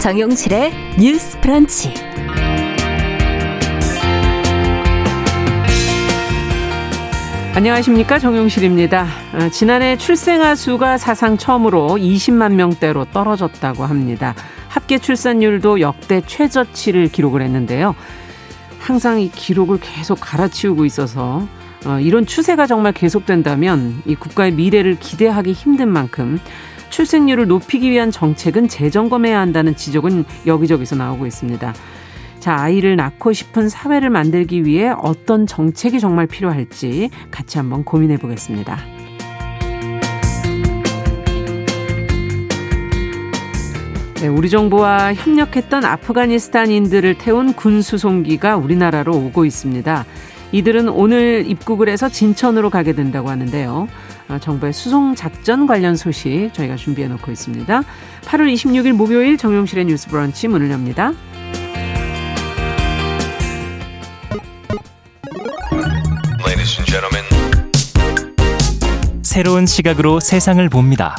정용실의 뉴스 프런치. 안녕하십니까 정용실입니다. 아, 지난해 출생아 수가 사상 처음으로 20만 명대로 떨어졌다고 합니다. 합계 출산율도 역대 최저치를 기록을 했는데요. 항상 이 기록을 계속 갈아치우고 있어서 어, 이런 추세가 정말 계속된다면 이 국가의 미래를 기대하기 힘든 만큼 출생률을 높이기 위한 정책은 재점검해야 한다는 지적은 여기저기서 나오고 있습니다. 자, 아이를 낳고 싶은 사회를 만들기 위해 어떤 정책이 정말 필요할지 같이 한번 고민해 보겠습니다. 네, 우리 정부와 협력했던 아프가니스탄인들을 태운 군 수송기가 우리나라로 오고 있습니다. 이들은 오늘 입국을 해서 진천으로 가게 된다고 하는데요. 아, 정부의 수송 작전 관련 소식 저희가 준비해 놓고 있습니다. 8월 26일 목요일 정용실의 뉴스 브런치 문을 엽니다. 새로운 시각으로 세상을 봅니다.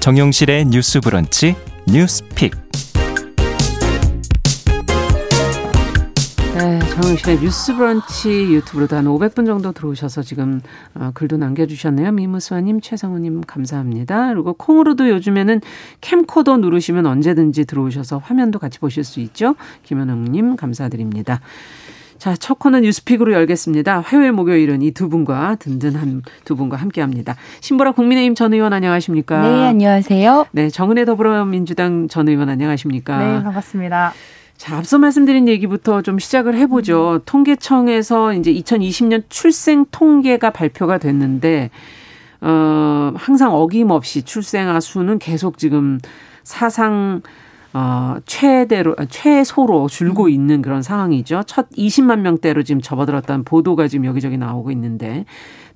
정용실의 뉴스 브런치 뉴스 pick. 네, 정용실의 뉴스 브런치 유튜브로도 한 500분 정도 들어오셔서 지금 어, 글도 남겨주셨네요. 미무수아님, 최상우님 감사합니다. 그리고 콩으로도 요즘에는 캠코더 누르시면 언제든지 들어오셔서 화면도 같이 보실 수 있죠. 김현웅님 감사드립니다. 자, 첫 코너 뉴스픽으로 열겠습니다. 화요일, 목요일은 이 두 분과 든든한 두 분과 함께 합니다. 신보라 국민의힘 전 의원 안녕하십니까? 네, 안녕하세요. 네, 정은혜 더불어민주당 전 의원 안녕하십니까? 네, 반갑습니다. 자, 앞서 말씀드린 얘기부터 좀 시작을 해보죠. 통계청에서 이제 2020년 출생 통계가 발표가 됐는데, 어, 항상 어김없이 출생아 수는 계속 지금 사상 어, 최대로, 최소로 줄고 있는 그런 상황이죠. 첫 20만 명대로 지금 접어들었다는 보도가 지금 여기저기 나오고 있는데,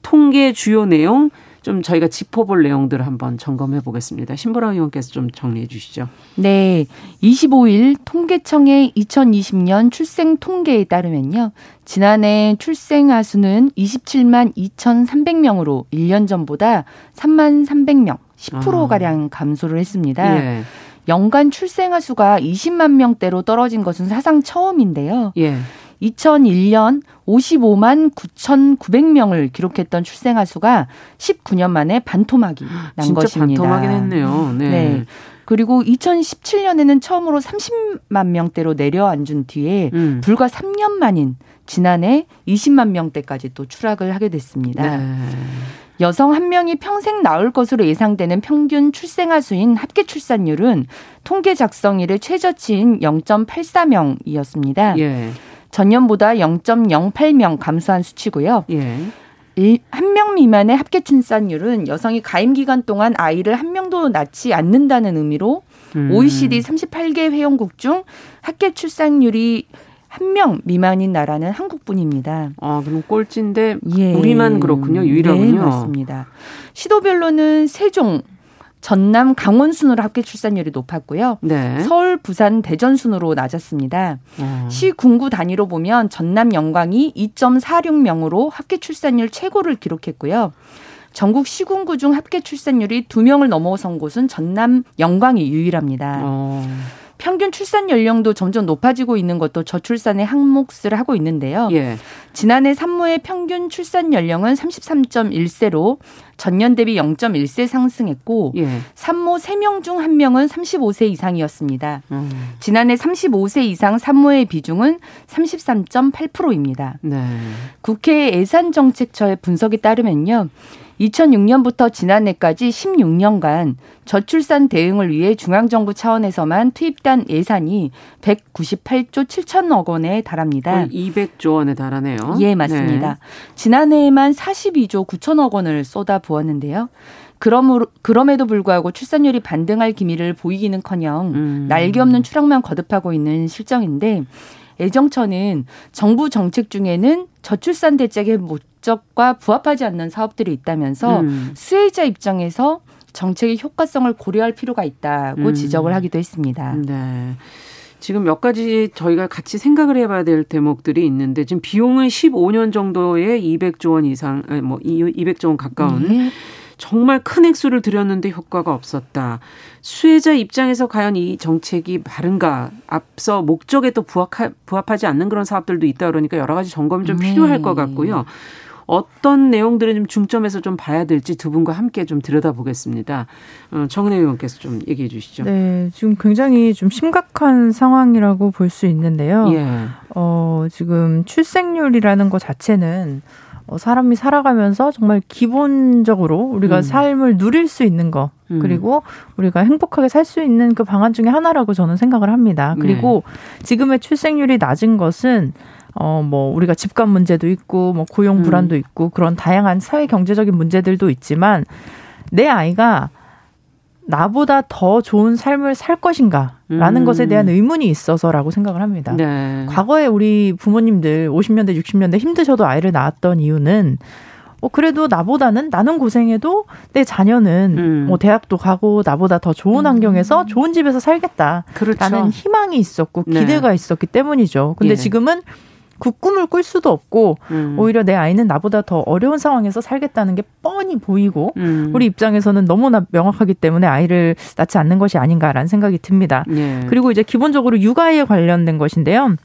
통계 주요 내용, 좀 저희가 짚어볼 내용들을 한번 점검해 보겠습니다. 신보라 의원께서 좀 정리해 주시죠. 네. 25일 통계청의 2020년 출생 통계에 따르면요. 지난해 출생아 수는 27만 2,300명으로 1년 전보다 3만 300명, 10%가량 아. 감소를 했습니다. 예. 연간 출생아 수가 20만 명대로 떨어진 것은 사상 처음인데요. 예. 2001년 55만 9,900명을 기록했던 출생아 수가 19년 만에 반토막이 난 진짜 것입니다. 반토막이 했네요. 네. 네. 그리고 2017년에는 처음으로 30만 명대로 내려앉은 뒤에 음. 불과 3년 만인 지난해 20만 명대까지 또 추락을 하게 됐습니다. 네. 여성 한 명이 평생 낳을 것으로 예상되는 평균 출생아 수인 합계 출산율은 통계 작성 일의 최저치인 0.84명이었습니다. 예. 전년보다 0.08명 감소한 수치고요. 예. 한명 미만의 합계 출산율은 여성이 가임 기간 동안 아이를 한 명도 낳지 않는다는 의미로 음. OECD 38개 회원국 중 합계 출산율이 한 명 미만인 나라는 한국뿐입니다. 아, 그럼 꼴찌인데 예. 우리만 그렇군요. 유일하군요. 네, 맞습니다. 시도별로는 세종, 전남, 강원 순으로 합계 출산율이 높았고요. 네. 서울, 부산, 대전 순으로 낮았습니다. 어. 시 군구 단위로 보면 전남 영광이 2.46명으로 합계 출산율 최고를 기록했고요. 전국 시군구 중 합계 출산율이 2명을 넘어선 곳은 전남 영광이 유일합니다. 어. 평균 출산 연령도 점점 높아지고 있는 것도 저출산의 항목을 하고 있는데요. 예. 지난해 산모의 평균 출산 연령은 33.1세로 전년 대비 0.1세 상승했고 예. 산모 3명 중 1명은 35세 이상이었습니다. 음. 지난해 35세 이상 산모의 비중은 33.8%입니다. 네. 국회 예산정책처의 분석에 따르면요. 2006년부터 지난해까지 16년간 저출산 대응을 위해 중앙정부 차원에서만 투입된 예산이 198조 7천억 원에 달합니다. 200조 원에 달하네요. 예, 맞습니다. 네. 지난해에만 42조 9천억 원을 쏟아 부었는데요. 그럼으로, 그럼에도 불구하고 출산율이 반등할 기미를 보이기는커녕 음. 날개 없는 추락만 거듭하고 있는 실정인데 애정처는 정부 정책 중에는 저출산 대책의 목적과 부합하지 않는 사업들이 있다면서 음. 수혜자 입장에서 정책의 효과성을 고려할 필요가 있다고 음. 지적을 하기도 했습니다. 네. 지금 몇 가지 저희가 같이 생각을 해봐야 될 대목들이 있는데 지금 비용은 15년 정도에 200조 원 이상, 아니 뭐 200조 원 가까운 네. 정말 큰 액수를 들였는데 효과가 없었다. 수혜자 입장에서 과연 이 정책이 바른가? 앞서 목적에 또 부합하, 부합하지 않는 그런 사업들도 있다 그러니까 여러 가지 점검이 좀 네. 필요할 것 같고요. 어떤 내용들을 좀 중점에서 좀 봐야 될지 두 분과 함께 좀 들여다보겠습니다. 어, 정은혜 의원께서 좀 얘기해 주시죠. 네, 지금 굉장히 좀 심각한 상황이라고 볼 수 있는데요. 예. 어, 지금 출생률이라는 것 자체는 어, 사람이 살아가면서 정말 기본적으로 우리가 음. 삶을 누릴 수 있는 거 음. 그리고 우리가 행복하게 살 수 있는 그 방안 중에 하나라고 저는 생각을 합니다. 그리고 네. 지금의 출생률이 낮은 것은 어, 뭐, 우리가 집값 문제도 있고, 뭐, 고용 불안도 음. 있고, 그런 다양한 사회 경제적인 문제들도 있지만, 내 아이가 나보다 더 좋은 삶을 살 것인가? 라는 음. 것에 대한 의문이 있어서라고 생각을 합니다. 네. 과거에 우리 부모님들 50년대, 60년대 힘드셔도 아이를 낳았던 이유는 어, 그래도 나보다는 나는 고생해도 내 자녀는 음. 뭐 대학도 가고 나보다 더 좋은 음. 환경에서 좋은 집에서 살겠다. 그렇죠. 라는 희망이 있었고 네. 기대가 네. 있었기 때문이죠. 근데 예. 지금은 그 꿈을 꿀 수도 없고 음. 오히려 내 아이는 나보다 더 어려운 상황에서 살겠다는 게 뻔히 보이고 음. 우리 입장에서는 너무나 명확하기 때문에 아이를 낳지 않는 것이 아닌가라는 생각이 듭니다. 예. 그리고 이제 기본적으로 육아에 관련된 것인데요.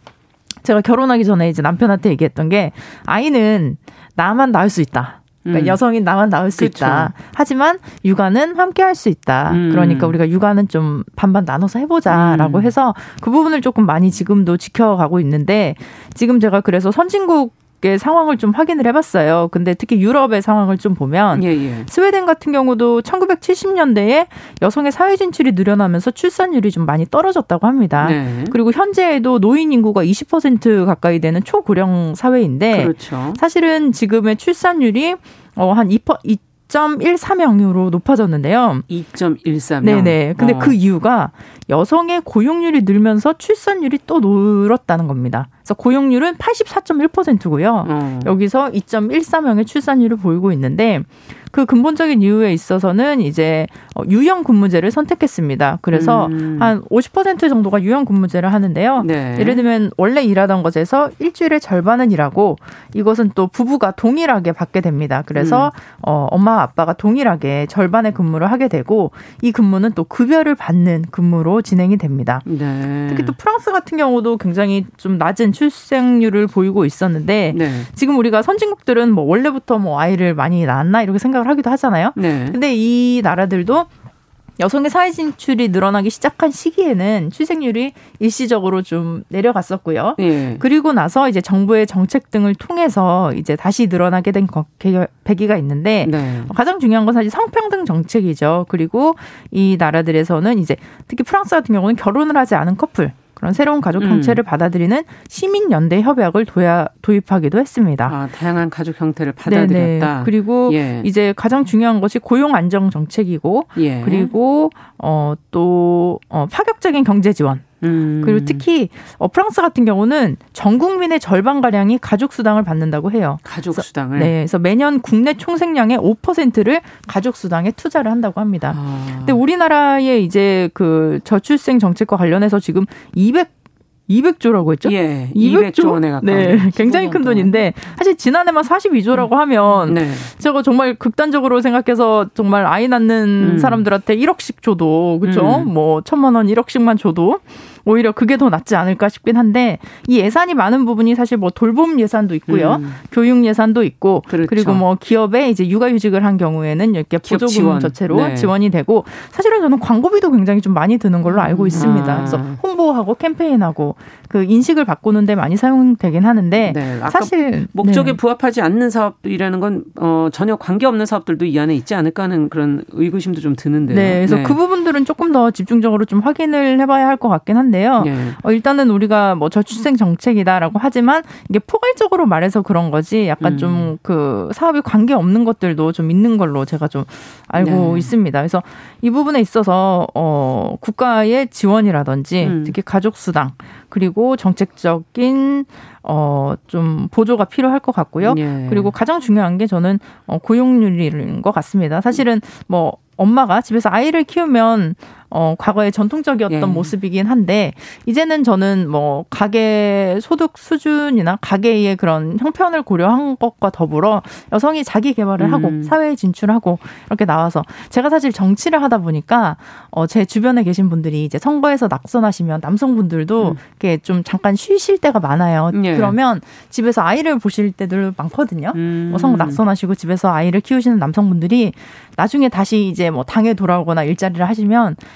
제가 결혼하기 전에 이제 남편한테 얘기했던 게 아이는 나만 낳을 수 있다. 그러니까 음. 여성인 나만 나올 수 그쵸. 있다. 하지만 육아는 함께 할 수 있다. 음. 그러니까 우리가 육아는 좀 반반 나눠서 해보자라고 음. 해서 그 부분을 조금 많이 지금도 지켜가고 있는데 지금 제가 그래서 선진국 의 상황을 좀 확인을 해봤어요. 근데 특히 유럽의 상황을 좀 보면 예, 예. 스웨덴 같은 경우도 1970년대에 여성의 사회 진출이 늘어나면서 출산율이 좀 많이 떨어졌다고 합니다. 네. 그리고 현재에도 노인 인구가 20% 가까이 되는 초고령 사회인데 그렇죠. 사실은 지금의 출산율이 어, 한 2%, 2.14명으로 높아졌는데요. 2.14명. 네네. 근데 어. 그 이유가 여성의 고용률이 늘면서 출산율이 또 늘었다는 겁니다. 그래서 고용률은 84.1%고요. 어. 여기서 2.14명의 출산율을 보이고 있는데 그 근본적인 이유에 있어서는 이제 어, 유형 근무제를 선택했습니다. 그래서 음. 한50% 정도가 유형 근무제를 하는데요. 네. 예를 들면 원래 일하던 것에서 일주일에 절반은 일하고 이것은 또 부부가 동일하게 받게 됩니다. 그래서 음. 어, 엄마와 아빠가 동일하게 절반의 근무를 하게 되고 이 근무는 또 급여를 받는 근무로 진행이 됩니다. 네. 특히 또 프랑스 같은 경우도 굉장히 좀 낮은 출생률을 보이고 있었는데 네. 지금 우리가 선진국들은 뭐 원래부터 뭐 아이를 많이 낳았나 이렇게 생각 생각을 하기도 하잖아요. 네. 근데 이 나라들도 여성의 사회 진출이 늘어나기 시작한 시기에는 출생률이 일시적으로 좀 내려갔었고요. 예. 그리고 나서 이제 정부의 정책 등을 통해서 이제 다시 늘어나게 된 계기가 있는데 네. 가장 중요한 건 사실 성평등 정책이죠. 그리고 이 나라들에서는 이제 특히 프랑스 같은 경우는 결혼을 하지 않은 커플 그런 새로운 가족 음. 형태를 음. 받아들이는 시민 연대 협약을 도야, 도입하기도 했습니다. 아, 다양한 가족 형태를 받아들였다. 네네. 그리고 예. 이제 가장 중요한 것이 고용 안정 정책이고 예. 그리고 어또 어, 파격적인 경제 지원 음. 그리고 특히 어, 프랑스 같은 경우는 전 국민의 절반 가량이 가족 수당을 받는다고 해요. 가족 수당을. 네, 그래서 매년 국내 총생량의 5%를 가족 수당에 투자를 한다고 합니다. 아. 근데 우리나라의 이제 그 저출생 정책과 관련해서 지금 200 200조라고 했죠? 예. 200조, 원에 가까운. 네. 굉장히 큰 돈인데 사실 지난해만 42조라고 하면 네. 제가 정말 극단적으로 생각해서 정말 아이 낳는 음. 사람들한테 1억씩 줘도 그렇죠? 음. 뭐 천만 원 1억씩만 줘도 오히려 그게 더 낫지 않을까 싶긴 한데 이 예산이 많은 부분이 사실 뭐 돌봄 예산도 있고요. 음. 교육 예산도 있고 그렇죠. 그리고뭐 기업에 이제 육아휴직을 한 경우에는 이렇게 보조금 지원. 자체로 네. 지원이 되고 사실은 저는 광고비도 굉장히 좀 많이 드는 걸로 알고 있습니다. 아. 그래서 홍보하고 캠페인하고 그 인식을 바꾸는데 많이 사용되긴 하는데 네. 사실 목적에 네. 부합하지 않는 사업이라는 건 어, 전혀 관계 없는 사업들도 이 안에 있지 않을까 하는 그런 의구심도 좀 드는데요. 네, 그래서 네. 그 부분들은 조금 더 집중적으로 좀 확인을 해봐야 할 것 같긴 한데. 있는데요. 예. 어, 일단은 우리가 뭐 저출생 정책이다라고 하지만 이게 포괄적으로 말해서 그런 거지 약간 음. 좀그 사업이 관계 없는 것들도 좀 있는 걸로 제가 좀 알고 네. 있습니다. 그래서 이 부분에 있어서 어 국가의 지원이라든지 음. 특히 가족 수당 그리고 정책적인 어, 좀 보조가 필요할 것 같고요. 예. 그리고 가장 중요한 게 저는 어, 고용률인 것 같습니다. 사실은 뭐 엄마가 집에서 아이를 키우면 어, 과거의 전통적이었던 예. 모습이긴 한데 이제는 저는 뭐 가계 소득 수준이나 가계의 그런 형편을 고려한 것과 더불어 여성이 자기 개발을 음. 하고 사회에 진출하고 이렇게 나와서 제가 사실 정치를 하다 보니까 어, 제 주변에 계신 분들이 이제 선거에서 낙선하시면 남성분들도 음. 이렇게 좀 잠깐 쉬실 때가 많아요. 예. 그러면 집에서 아이를 보실 때들 많거든요. 음. 뭐 선거 낙선하시고 집에서 아이를 키우시는 남성분들이 나중에 다시 이제 뭐 당에 돌아오거나 일자리를 하시면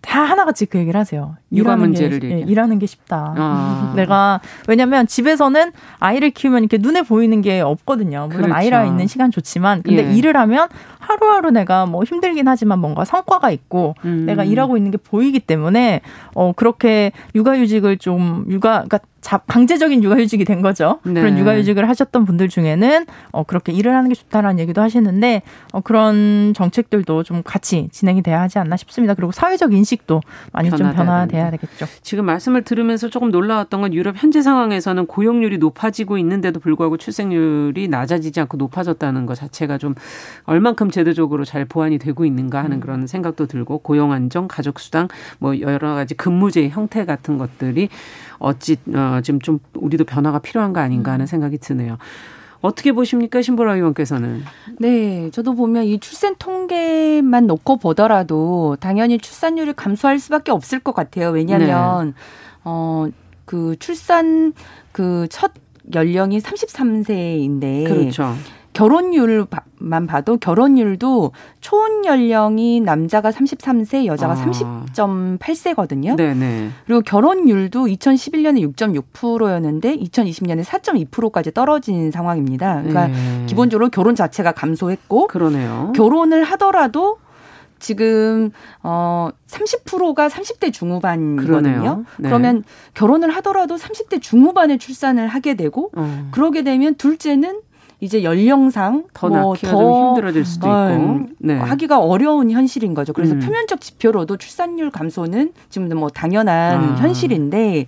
다 하나같이 그 얘기를 하세요. 육아 문제를 게, 예, 일하는 게 쉽다. 아. 내가 왜냐면 집에서는 아이를 키우면 이렇게 눈에 보이는 게 없거든요. 물론 그렇죠. 아이랑 있는 시간 좋지만 근데 예. 일을 하면 하루하루 내가 뭐 힘들긴 하지만 뭔가 성과가 있고 음. 내가 일하고 있는 게 보이기 때문에 어 그렇게 육아휴직을 좀 육아 그러니까 강제적인 육아휴직이 된 거죠. 네. 그런 육아휴직을 하셨던 분들 중에는 어 그렇게 일을 하는 게 좋다라는 얘기도 하시는데 어 그런 정책들도 좀 같이 진행이 돼야 하지 않나 싶습니다. 그리고 사회적 인식도 많이 좀 변화돼야 되겠죠. 지금 말씀을 들으면서 조금 놀라웠던 건 유럽 현재 상황에서는 고용률이 높아지고 있는데도 불구하고 출생률이 낮아지지 않고 높아졌다는 것 자체가 좀 얼만큼 제도적으로 잘 보완이 되고 있는가 하는 음. 그런 생각도 들고 고용 안정, 가족 수당 뭐 여러 가지 근무제 형태 같은 것들이 어찌 어, 지금 좀 우리도 변화가 필요한 거 아닌가 하는 음. 생각이 드네요. 어떻게 보십니까 신보라 의원께서는? 네, 저도 보면 이 출생 통계만 놓고 보더라도 당연히 출산율이 감소할 수밖에 없을 것 같아요. 왜냐하면 네. 어그 출산 그 첫 연령이 33세인데 그렇죠. 결혼율만 봐도 결혼율도 초혼 연령이 남자가 33세, 여자가 아. 30.8세거든요. 네네. 그리고 결혼율도 2011년에 6.6%였는데 2020년에 4.2%까지 떨어진 상황입니다. 그러니까 네. 기본적으로 결혼 자체가 감소했고 그러네요. 결혼을 하더라도 지금 어 30%가 30대 중후반이거든요. 네. 그러면 결혼을 하더라도 30대 중후반에 출산을 하게 되고 어. 그러게 되면 둘째는 이제 연령상 더뭐 힘들어질 수도 있고 어, 네. 하기가 어려운 현실인 거죠. 그래서 음. 표면적 지표로도 출산율 감소는 지금 뭐 당연한 아. 현실인데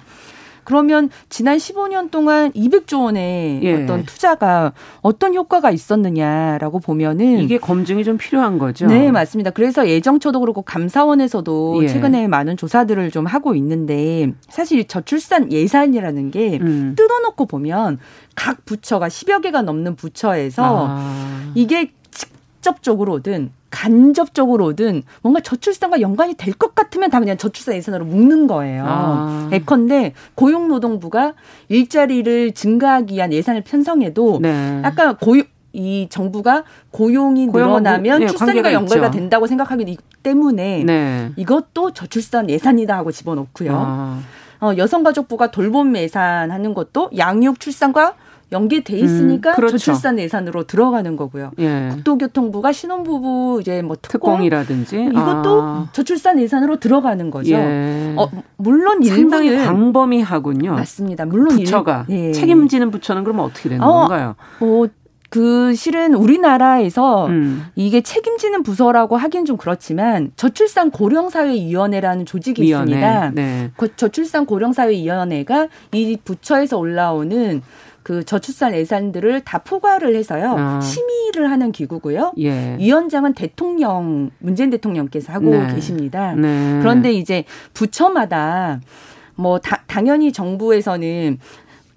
그러면 지난 15년 동안 200조 원의 예. 어떤 투자가 어떤 효과가 있었느냐라고 보면은 이게 검증이 좀 필요한 거죠. 네, 맞습니다. 그래서 예정처도 그렇고 감사원에서도 예. 최근에 많은 조사들을 좀 하고 있는데 사실 저출산 예산이라는 게 음. 뜯어놓고 보면 각 부처가 10여 개가 넘는 부처에서 아. 이게 직접적으로든 간접적으로든 뭔가 저출산과 연관이 될 것 같으면 다 그냥 저출산 예산으로 묶는 거예요. 아. 예컨대 고용노동부가 일자리를 증가하기 위한 예산을 편성해도 네. 아까 고용 이 정부가 고용이 늘어나면 네, 출산과 연결가 된다고 생각하기 때문에 네. 이것도 저출산 예산이다 하고 집어넣고요. 아. 어, 여성가족부가 돌봄 예산하는 것도 양육 출산과 연계돼 있으니까 음, 그렇죠. 저출산 예산으로 들어가는 거고요. 예. 국토교통부가 신혼부부 이제 뭐 특공, 특공 이라든지 이것도 아. 저출산 예산으로 들어가는 거죠. 예. 어, 물론 상당히 일부는 광범위하군요. 맞습니다. 물론 부처가 일, 예. 책임지는 부처는 그러면 어떻게 되는 어, 건가요? 뭐, 그 실은 우리나라에서 음. 이게 책임지는 부서라고 하긴 좀 그렇지만 저출산 고령사회위원회라는 조직이 위원회. 있습니다. 네. 그 저출산 고령사회위원회가 이 부처에서 올라오는 그 저출산 예산들을 다 포괄을 해서요 아. 심의를 하는 기구고요. 예. 위원장은 대통령 문재인 대통령께서 하고 네. 계십니다. 네. 그런데 이제 부처마다 뭐 다, 당연히 정부에서는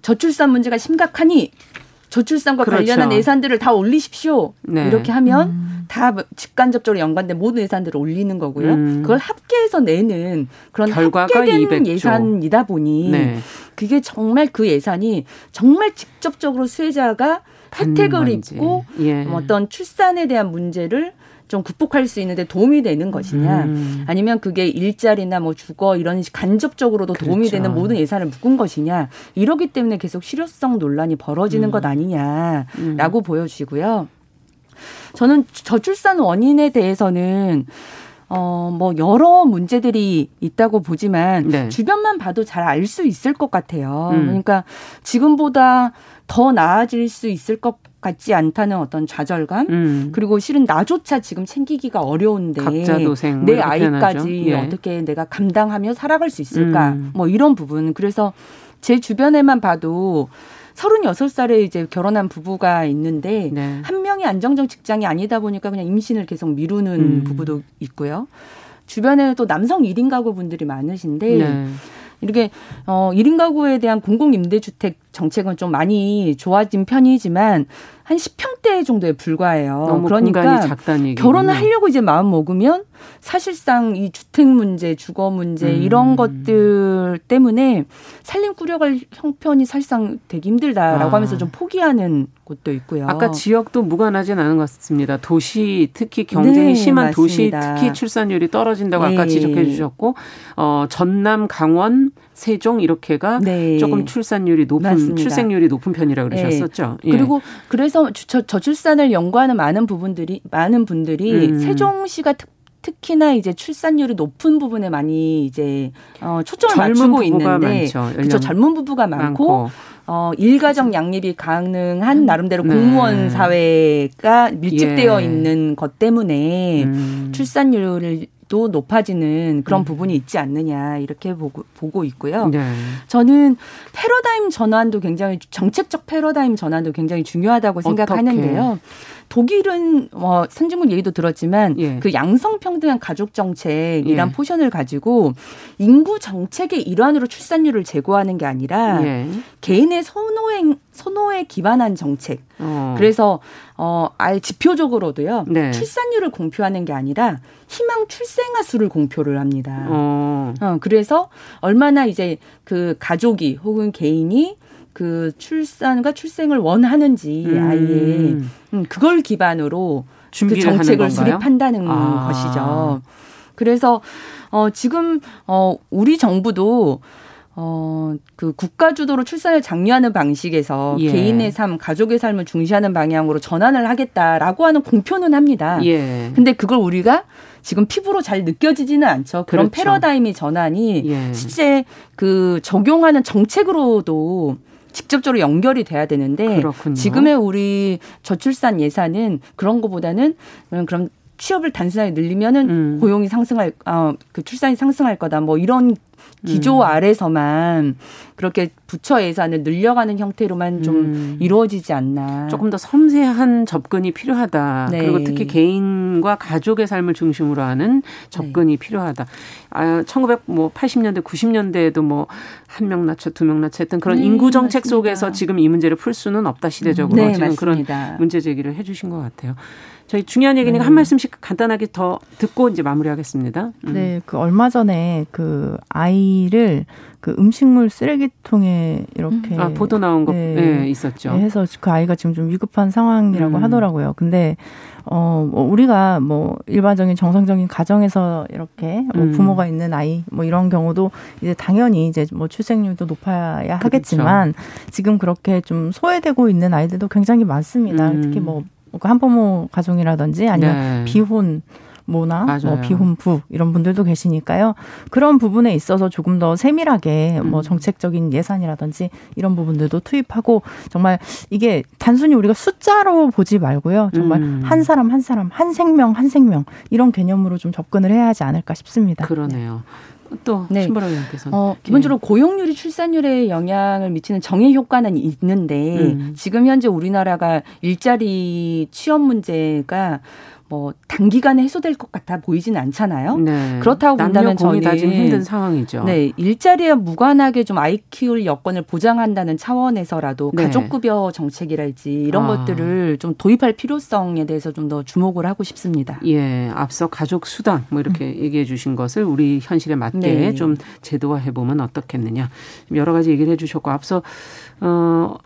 저출산 문제가 심각하니 저출산과 그렇죠. 관련한 예산들을 다 올리십시오. 네. 이렇게 하면 음. 다 직간접적으로 연관된 모든 예산들을 올리는 거고요. 음. 그걸 합계해서 내는 그런 합계된 200조. 예산이다 보니 네. 그게 정말 그 예산이 정말 직접적으로 수혜자가 혜택을 입고 예. 어떤 출산에 대한 문제를 좀 극복할 수 있는데 도움이 되는 것이냐 음. 아니면 그게 일자리나 뭐 주거 이런 간접적으로도 그렇죠. 도움이 되는 모든 예산을 묶은 것이냐 이러기 때문에 계속 실효성 논란이 벌어지는 음. 것 아니냐라고 음. 보여지고요. 저는 저출산 원인에 대해서는 어, 뭐, 여러 문제들이 있다고 보지만, 네. 주변만 봐도 잘 알 수 있을 것 같아요. 음. 그러니까, 지금보다 더 나아질 수 있을 것 같지 않다는 어떤 좌절감 음. 그리고 실은 나조차 지금 챙기기가 어려운데 내뭐 아이까지 예. 어떻게 내가 감당하며 살아갈 수 있을까 음. 뭐 이런 부분 그래서 제 주변에만 봐도 서른여섯 살에 이제 결혼한 부부가 있는데 네. 한 명이 안정적 직장이 아니다 보니까 그냥 임신을 계속 미루는 음. 부부도 있고요. 주변에 또 남성 1인 가구 분들이 많으신데 네. 이렇게 어 1인 가구에 대한 공공 임대주택 정책은 좀 많이 좋아진 편이지만 한 10평대 정도에 불과해요. 그러니까 결혼을 하려고 이제 마음 먹으면 사실상 이 주택 문제, 주거 문제 음. 이런 것들 때문에 살림 꾸려갈 형편이 사실상 되게 힘들다라고 아. 하면서 좀 포기하는 곳도 있고요. 아까 지역도 무관하진 않은 것 같습니다. 도시 특히 경쟁이 네, 심한 맞습니다. 도시 특히 출산율이 떨어진다고 네. 아까 지적해 주셨고 어 전남, 강원, 세종 이렇게가 네. 조금 출산율이 높은 맞습니다. 출생률이 높은 편이라고 네. 그러셨었죠. 예. 그리고 그래서 저, 저출산을 연구하는 많은 부분들이 많은 분들이 음. 세종시가 특 특히나 이제 출산율이 높은 부분에 많이 이제 어 초점을 맞추고 있는데 그렇죠 젊은 부부가 많고, 많고. 어 일가정 양립이 가능한 음. 나름대로 네. 공무원 사회가 밀집되어 예. 있는 것 때문에 음. 출산율을 도 높아지는 그런 음. 부분이 있지 않느냐 이렇게 보고 보고 있고요. 네. 저는 패러다임 전환도 굉장히 정책적 패러다임 전환도 굉장히 중요하다고 생각하는데요. 독일은 뭐 선진국 얘기도 들었지만 예. 그 양성평등한 가족 정책이란 예. 포션을 가지고 인구 정책의 일환으로 출산율을 제고하는 게 아니라 예. 개인의 선호행 선호에 기반한 정책. 어. 그래서 어 아예 지표적으로도요. 네. 출산율을 공표하는 게 아니라 희망 출생아 수를 공표를 합니다. 어. 어 그래서 얼마나 이제 그 가족이 혹은 개인이 그 출산과 출생을 원하는지 음. 아예 음, 그걸 기반으로 그 정책을 수립한다는 아. 것이죠. 그래서 어 지금 어 우리 정부도 어, 그 국가 주도로 출산을 장려하는 방식에서 예. 개인의 삶, 가족의 삶을 중시하는 방향으로 전환을 하겠다라고 하는 공표는 합니다. 예. 근데 그걸 우리가 지금 피부로 잘 느껴지지는 않죠. 그런 그렇죠. 패러다임의 전환이 예. 실제 그 적용하는 정책으로도 직접적으로 연결이 돼야 되는데 그렇군요. 지금의 우리 저출산 예산은 그런 것보다는 그럼 취업을 단순하게 늘리면은 음. 고용이 상승할 어그 출산이 상승할 거다 뭐 이런 기조 음. 아래서만 그렇게 부처 예산을 늘려가는 형태로만 좀 음. 이루어지지 않나. 조금 더 섬세한 접근이 필요하다. 네. 그리고 특히 개인과 가족의 삶을 중심으로 하는 접근이 네. 필요하다. 아, 1980년대, 90년대에도 뭐 한명 낳쳐, 두명 낳쳐 했던 그런 네, 인구 정책 맞습니다. 속에서 지금 이 문제를 풀 수는 없다 시대적으로 네, 지금 맞습니다. 그런 문제 제기를 해 주신 것 같아요. 저희 중요한 얘기니까 네. 한 말씀씩 간단하게 더 듣고 이제 마무리하겠습니다. 음. 네, 그 얼마 전에 그 아이 를 그 음식물 쓰레기통에 이렇게 아, 보도 나온 거 네, 네, 있었죠. 네, 해서 그 아이가 지금 좀 위급한 상황이라고 음. 하더라고요. 근데 어, 뭐 우리가 뭐 일반적인 정상적인 가정에서 이렇게 뭐 음. 부모가 있는 아이 뭐 이런 경우도 이제 당연히 이제 뭐 출생률도 높아야 그렇죠. 하겠지만 지금 그렇게 좀 소외되고 있는 아이들도 굉장히 많습니다. 음. 특히 뭐 한부모 가정이라든지 아니면 네. 비혼 모나 뭐. 뭐 비혼부 이런 분들도 계시니까요. 그런 부분에 있어서 조금 더 세밀하게 음. 뭐 정책적인 예산이라든지 이런 부분들도 투입하고 정말 이게 단순히 우리가 숫자로 보지 말고요. 정말 음. 한 사람 한 사람 한 생명 한 생명 이런 개념으로 좀 접근을 해야 하지 않을까 싶습니다. 그러네요. 또 네. 신보라 의원께서는 어, 기본적으로 고용률이 출산율에 영향을 미치는 정의 효과는 있는데 음. 지금 현재 우리나라가 일자리 취업 문제가 뭐 단기간에 해소될 것 같아 보이지는 않잖아요. 네. 그렇다고 본다면 저는 다 지금 힘든 상황이죠. 네, 일자리에 무관하게 좀 아이 키울 여건을 보장한다는 차원에서라도 네. 가족급여 정책이랄지 이런 아. 것들을 좀 도입할 필요성에 대해서 좀 더 주목을 하고 싶습니다. 예, 앞서 가족 수당 뭐 이렇게 음. 얘기해 주신 것을 우리 현실에 맞게 네. 좀 제도화해 보면 어떻겠느냐 여러 가지 얘기를 해주셨고 앞서 어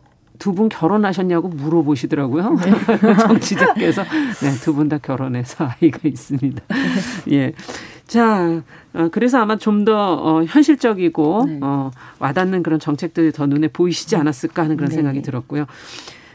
두 분 결혼하셨냐고 물어보시더라고요. 네. 정치자께서. 네, 두 분 다 결혼해서 아이가 있습니다. 예. 자, 어, 그래서 아마 좀더 어, 현실적이고 네. 어, 와닿는 그런 정책들이 더 눈에 보이시지 않았을까 하는 그런 네. 생각이 들었고요.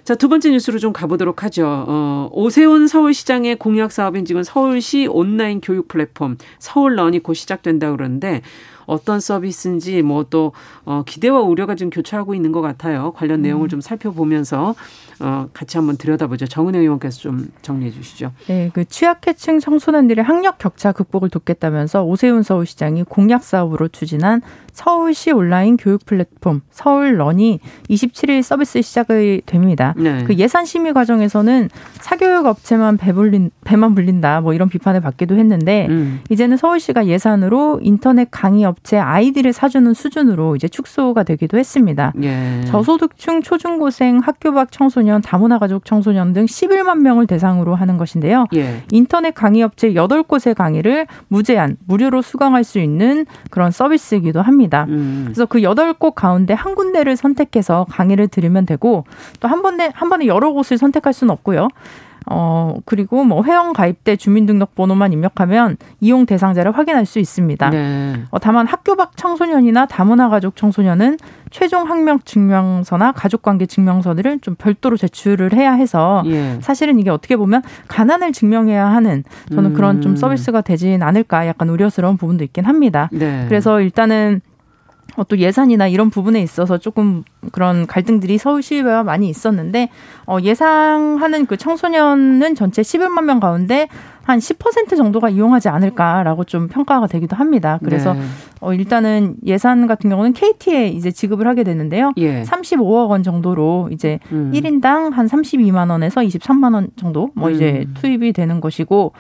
자, 두 번째 뉴스로 좀 가보도록 하죠. 어, 오세훈 서울시장의 공약 사업인 지금 서울시 온라인 교육 플랫폼 서울런이 곧 시작된다 그러는데 어떤 서비스인지 뭐 또 어, 기대와 우려가 좀 교차하고 있는 것 같아요. 관련 내용을 음. 좀 살펴보면서 어, 같이 한번 들여다보죠. 정은혜 의원께서 좀 정리해 주시죠. 네, 그 취약계층 청소년들의 학력 격차 극복을 돕겠다면서 오세훈 서울시장이 공약 사업으로 추진한 서울시 온라인 교육 플랫폼 서울런이 27일 서비스 시작이 됩니다. 네. 그 예산 심의 과정에서는 사교육 업체만 배불린 배만 불린다 뭐 이런 비판을 받기도 했는데 음. 이제는 서울시가 예산으로 인터넷 강의 업체 아이디를 사주는 수준으로 이제 축소가 되기도 했습니다. 예. 저소득층 초중고생 학교 밖 청소년 다문화 가족 청소년 등 11만 명을 대상으로 하는 것인데요. 예. 인터넷 강의 업체 8곳의 강의를 무제한 무료로 수강할 수 있는 그런 서비스이기도 합니다. 음. 그래서 그 여덟 곳 가운데 한 군데를 선택해서 강의를 들으면 되고 또 한 번에 한 번에 여러 곳을 선택할 수는 없고요. 어, 그리고 뭐 회원 가입 때 주민등록번호만 입력하면 이용 대상자를 확인할 수 있습니다. 네. 어, 다만 학교 밖 청소년이나 다문화 가족 청소년은 최종 학력 증명서나 가족관계 증명서들을 좀 별도로 제출을 해야 해서 예. 사실은 이게 어떻게 보면 가난을 증명해야 하는 저는 음. 그런 좀 음. 서비스가 되진 않을까 약간 우려스러운 부분도 있긴 합니다. 네. 그래서 일단은 어, 또 예산이나 이런 부분에 있어서 조금 그런 갈등들이 서울시와 많이 있었는데 어, 예상하는 그 청소년은 전체 11만 명 가운데 한 10% 정도가 이용하지 않을까라고 좀 평가가 되기도 합니다. 그래서 네. 어, 일단은 예산 같은 경우는 KT에 이제 지급을 하게 되는데요. 예. 35억 원 정도로 이제 음. 1인당 한 32만 원에서 23만 원 정도 뭐 이제 음. 투입이 되는 것이고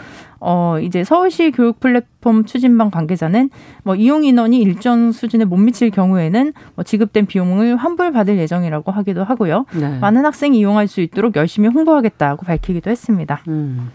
어, 이제 서울시 교육 플랫폼 추진반 관계자는 뭐 이용 인원이 일정 수준에 못 미칠 경우에는 뭐 지급된 비용을 환불받을 예정이라고 하기도 하고요. 네. 많은 학생이 이용할 수 있도록 열심히 홍보하겠다고 밝히기도 했습니다. 음.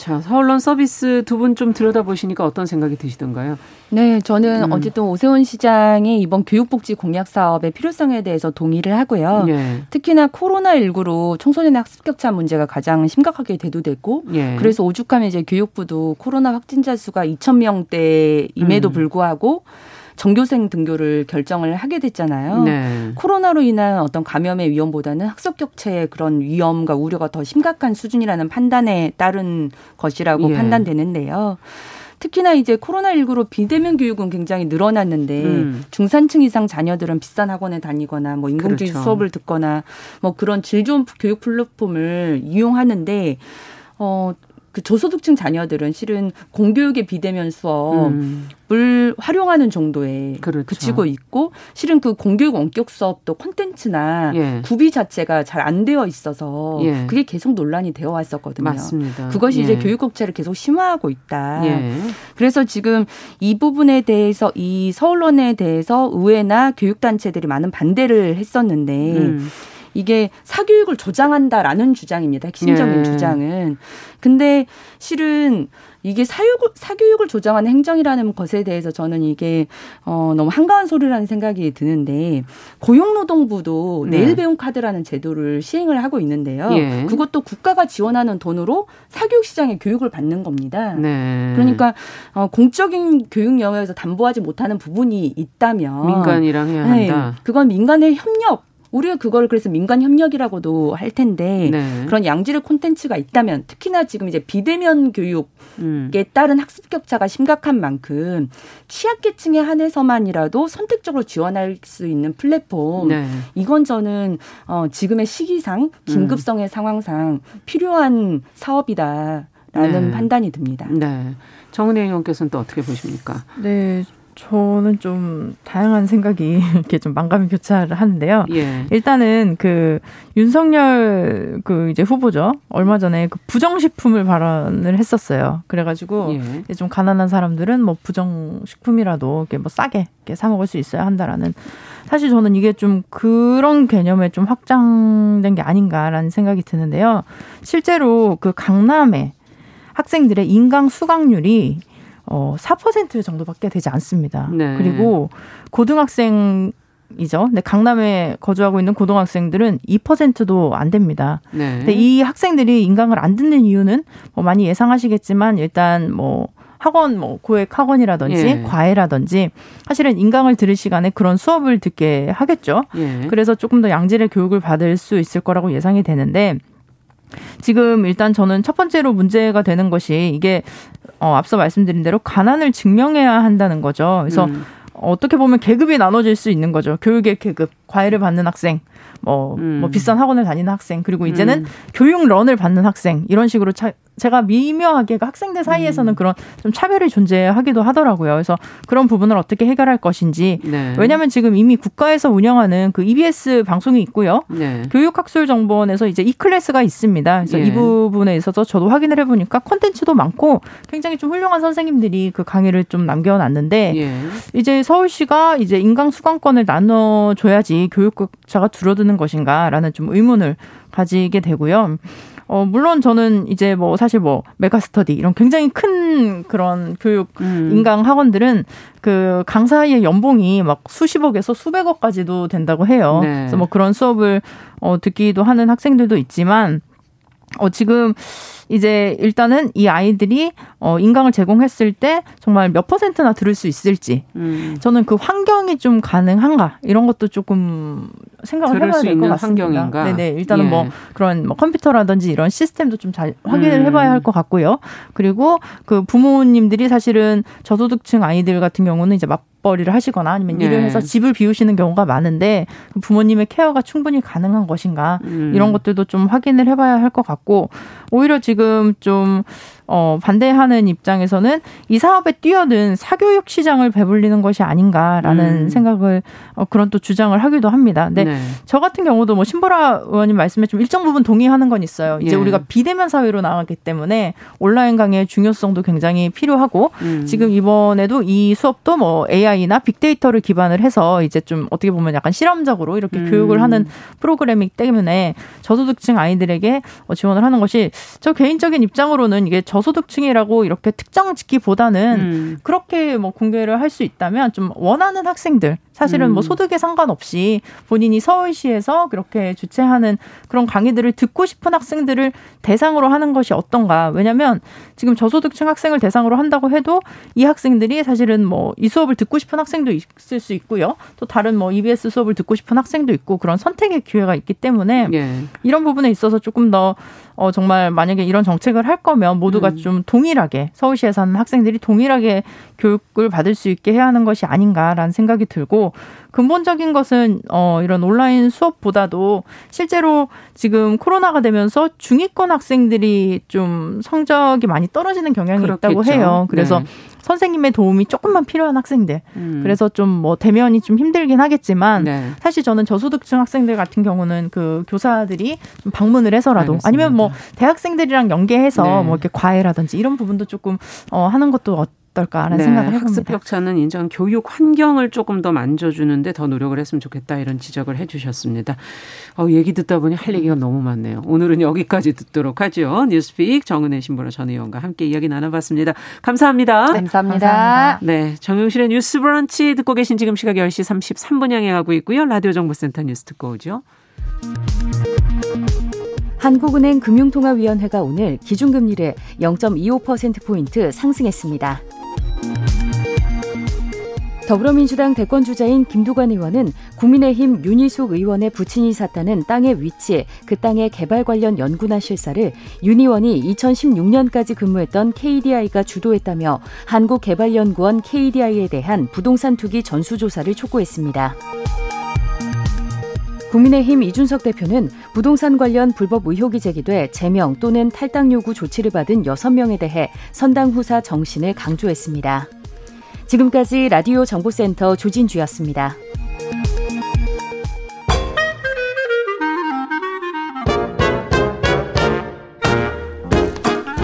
자, 서울론 서비스 두 분 좀 들여다보시니까 어떤 생각이 드시던가요? 네, 저는 음. 어쨌든 오세훈 시장의 이번 교육복지 공약 사업의 필요성에 대해서 동의를 하고요. 예. 특히나 코로나19로 청소년의 학습 격차 문제가 가장 심각하게 대두됐고, 예. 그래서 오죽하면 이제 교육부도 코로나 확진자 수가 2천 명대임에도 음. 불구하고 전교생 등교를 결정을 하게 됐잖아요. 네. 코로나로 인한 어떤 감염의 위험보다는 학습 격차의 그런 위험과 우려가 더 심각한 수준이라는 판단에 따른 것이라고 예. 판단되는데요. 특히나 이제 코로나19로 비대면 교육은 굉장히 늘어났는데 음. 중산층 이상 자녀들은 비싼 학원에 다니거나 뭐 인공지능 그렇죠. 수업을 듣거나 뭐 그런 질 좋은 교육 플랫폼을 이용하는데 어 그 저소득층 자녀들은 실은 공교육의 비대면 수업을 음. 활용하는 정도에 그렇죠. 그치고 있고 실은 그 공교육 원격 수업도 콘텐츠나 예. 구비 자체가 잘 안 되어 있어서 예. 그게 계속 논란이 되어 왔었거든요. 맞습니다. 그것이 예. 이제 교육 격차를 계속 심화하고 있다. 예. 그래서 지금 이 부분에 대해서 이 서울론에 대해서 의회나 교육 단체들이 많은 반대를 했었는데 음. 이게 사교육을 조장한다라는 주장입니다. 핵심적인 예. 주장은. 근데 실은 이게 사교육, 사교육을 조장하는 행정이라는 것에 대해서 저는 이게 어, 너무 한가한 소리라는 생각이 드는데 고용노동부도 네. 내일 배움 카드라는 제도를 시행을 하고 있는데요. 예. 그것도 국가가 지원하는 돈으로 사교육 시장에 교육을 받는 겁니다. 네. 그러니까 어, 공적인 교육 영역에서 담보하지 못하는 부분이 있다면 민간이랑 해야 한다. 네, 그건 민간의 협력 우리가 그걸 그래서 민간 협력이라고도 할 텐데 네. 그런 양질의 콘텐츠가 있다면 특히나 지금 이제 비대면 교육에 음. 따른 학습 격차가 심각한 만큼 취약계층에 한해서만이라도 선택적으로 지원할 수 있는 플랫폼 네. 이건 저는 어 지금의 시기상 긴급성의 음. 상황상 필요한 사업이다라는 네. 판단이 듭니다. 네. 정은혜 의원께서는 또 어떻게 보십니까? 네. 저는 좀 다양한 생각이 이렇게 좀 만감이 교차를 하는데요. 예. 일단은 그 윤석열 그 이제 후보죠. 얼마 전에 그 부정식품을 발언을 했었어요. 그래가지고 예. 좀 가난한 사람들은 뭐 부정식품이라도 이렇게 뭐 싸게 이렇게 사 먹을 수 있어야 한다라는 사실 저는 이게 좀 그런 개념에 좀 확장된 게 아닌가라는 생각이 드는데요. 실제로 그 강남에 학생들의 인강 수강률이 어, 4% 정도밖에 되지 않습니다. 네. 그리고 고등학생 이죠. 근데 강남에 거주하고 있는 고등학생들은 2%도 안 됩니다. 네. 근데 이 학생들이 인강을 안 듣는 이유는 뭐 많이 예상하시겠지만 일단 뭐 학원 뭐 고액 학원이라든지 예. 과외라든지 사실은 인강을 들을 시간에 그런 수업을 듣게 하겠죠. 예. 그래서 조금 더 양질의 교육을 받을 수 있을 거라고 예상이 되는데 지금 일단 저는 첫 번째로 문제가 되는 것이 이게 어, 앞서 말씀드린 대로 가난을 증명해야 한다는 거죠. 그래서 음. 어떻게 보면 계급이 나눠질 수 있는 거죠. 교육의 계급, 과외를 받는 학생, 뭐, 음. 뭐 비싼 학원을 다니는 학생, 그리고 이제는 음. 교육런을 받는 학생, 이런 식으로 차, 제가 미묘하게 그 학생들 사이에서는 음. 그런 좀 차별이 존재하기도 하더라고요. 그래서 그런 부분을 어떻게 해결할 것인지. 네. 왜냐하면 지금 이미 국가에서 운영하는 그 EBS 방송이 있고요. 네. 교육학술정보원에서 이제 이 클래스가 있습니다. 그래서 예. 이 부분에 있어서 저도 확인을 해보니까 콘텐츠도 많고 굉장히 좀 훌륭한 선생님들이 그 강의를 좀 남겨놨는데 예. 이제 서울시가 이제 인강 수강권을 나눠줘야지 교육자가 줄어드는 것인가라는 좀 의문을 가지게 되고요. 어, 물론 저는 이제 뭐 사실 뭐 메가스터디 이런 굉장히 큰 그런 교육 음. 인강 학원들은 그 강사의 연봉이 막 수십억에서 수백억까지도 된다고 해요. 네. 그래서 뭐 그런 수업을 어, 듣기도 하는 학생들도 있지만 어, 지금 이제 일단은 이 아이들이 어, 인강을 제공했을 때 정말 몇 퍼센트나 들을 수 있을지 음. 저는 그 환경이 좀 가능한가 이런 것도 조금 생각을 해봐야 될 것 같습니다. 환경인가? 네네 일단은 뭐 예. 뭐 그런 뭐 컴퓨터라든지 이런 시스템도 좀 잘 확인을 음. 해봐야 할 것 같고요. 그리고 그 부모님들이 사실은 저소득층 아이들 같은 경우는 이제 막 맞벌이를 하시거나 아니면 네. 일을 해서 집을 비우시는 경우가 많은데 그 부모님의 케어가 충분히 가능한 것인가 음. 이런 것들도 좀 확인을 해봐야 할 것 같고 오히려 지금 좀 어, 반대하는 입장에서는 이 사업에 뛰어든 사교육 시장을 배불리는 것이 아닌가라는 음. 생각을 어, 그런 또 주장을 하기도 합니다. 근데 네. 저 같은 경우도 뭐 신보라 의원님 말씀에 좀 일정 부분 동의하는 건 있어요. 이제 예. 우리가 비대면 사회로 나가기 때문에 온라인 강의의 중요성도 굉장히 필요하고 음. 지금 이번에도 이 수업도 뭐 AI 나 빅데이터를 기반을 해서 이제 좀 어떻게 보면 약간 실험적으로 이렇게 음. 교육을 하는 프로그램이기 때문에 저소득층 아이들에게 어, 지원을 하는 것이 저 개인적인 입장으로는 이게 저 저소득층이라고 이렇게 특정 짓기보다는 음. 그렇게 뭐 공개를 할 수 있다면 좀 원하는 학생들 사실은 뭐 음. 뭐 소득에 상관없이 본인이 서울시에서 그렇게 주최하는 그런 강의들을 듣고 싶은 학생들을 대상으로 하는 것이 어떤가. 왜냐면 지금 저소득층 학생을 대상으로 한다고 해도 이 학생들이 사실은 뭐 이 수업을 듣고 싶은 학생도 있을 수 있고요. 또 다른 뭐 EBS 수업을 듣고 싶은 학생도 있고 그런 선택의 기회가 있기 때문에 예. 이런 부분에 있어서 조금 더 어, 정말 만약에 이런 정책을 할 거면 모두가 음. 좀 동일하게 서울시에 사는 학생들이 동일하게 교육을 받을 수 있게 해야 하는 것이 아닌가라는 생각이 들고 근본적인 것은 어 이런 온라인 수업보다도 실제로 지금 코로나가 되면서 중위권 학생들이 좀 성적이 많이 떨어지는 경향이 그렇겠죠. 있다고 해요. 그래서 네. 선생님의 도움이 조금만 필요한 학생들. 음. 그래서 좀 뭐 대면이 좀 힘들긴 하겠지만 네. 사실 저는 저소득층 학생들 같은 경우는 그 교사들이 좀 방문을 해서라도 알겠습니다. 아니면 뭐 대학생들이랑 연계해서 네. 뭐 이렇게 과외라든지 이런 부분도 조금 어 하는 것도 어떨까라는 네, 생각을 해봅니다. 학습 격차는 인정 교육 환경을 조금 더 만져주는데 더 노력을 했으면 좋겠다 이런 지적을 해주셨습니다. 어, 얘기 듣다 보니 할 얘기가 너무 많네요. 오늘은 여기까지 듣도록 하죠. 뉴스픽 정은혜 신보라 전 의원과 함께 이야기 나눠봤습니다. 감사합니다. 네, 감사합니다. 감사합니다. 네, 정용실의 뉴스 브런치 듣고 계신 지금 시각 10시 33분 향해 가고 있고요. 라디오 정보센터 뉴스 듣고 오죠. 한국은행 금융통화위원회가 오늘 기준금리를 0.25%포인트 상승했습니다. 더불어민주당 대권 주자인 김두관 의원은 국민의힘 윤희숙 의원의 부친이 샀다는 땅의 위치, 그 땅의 개발 관련 연구나 실사를 윤 의원이 2016년까지 근무했던 KDI가 주도했다며 한국개발연구원 KDI에 대한 부동산 투기 전수조사를 촉구했습니다. 국민의힘 이준석 대표는 부동산 관련 불법 의혹이 제기돼 제명 또는 탈당 요구 조치를 받은 6명에 대해 선당 후사 정신을 강조했습니다. 지금까지 라디오 정보센터 조진주였습니다.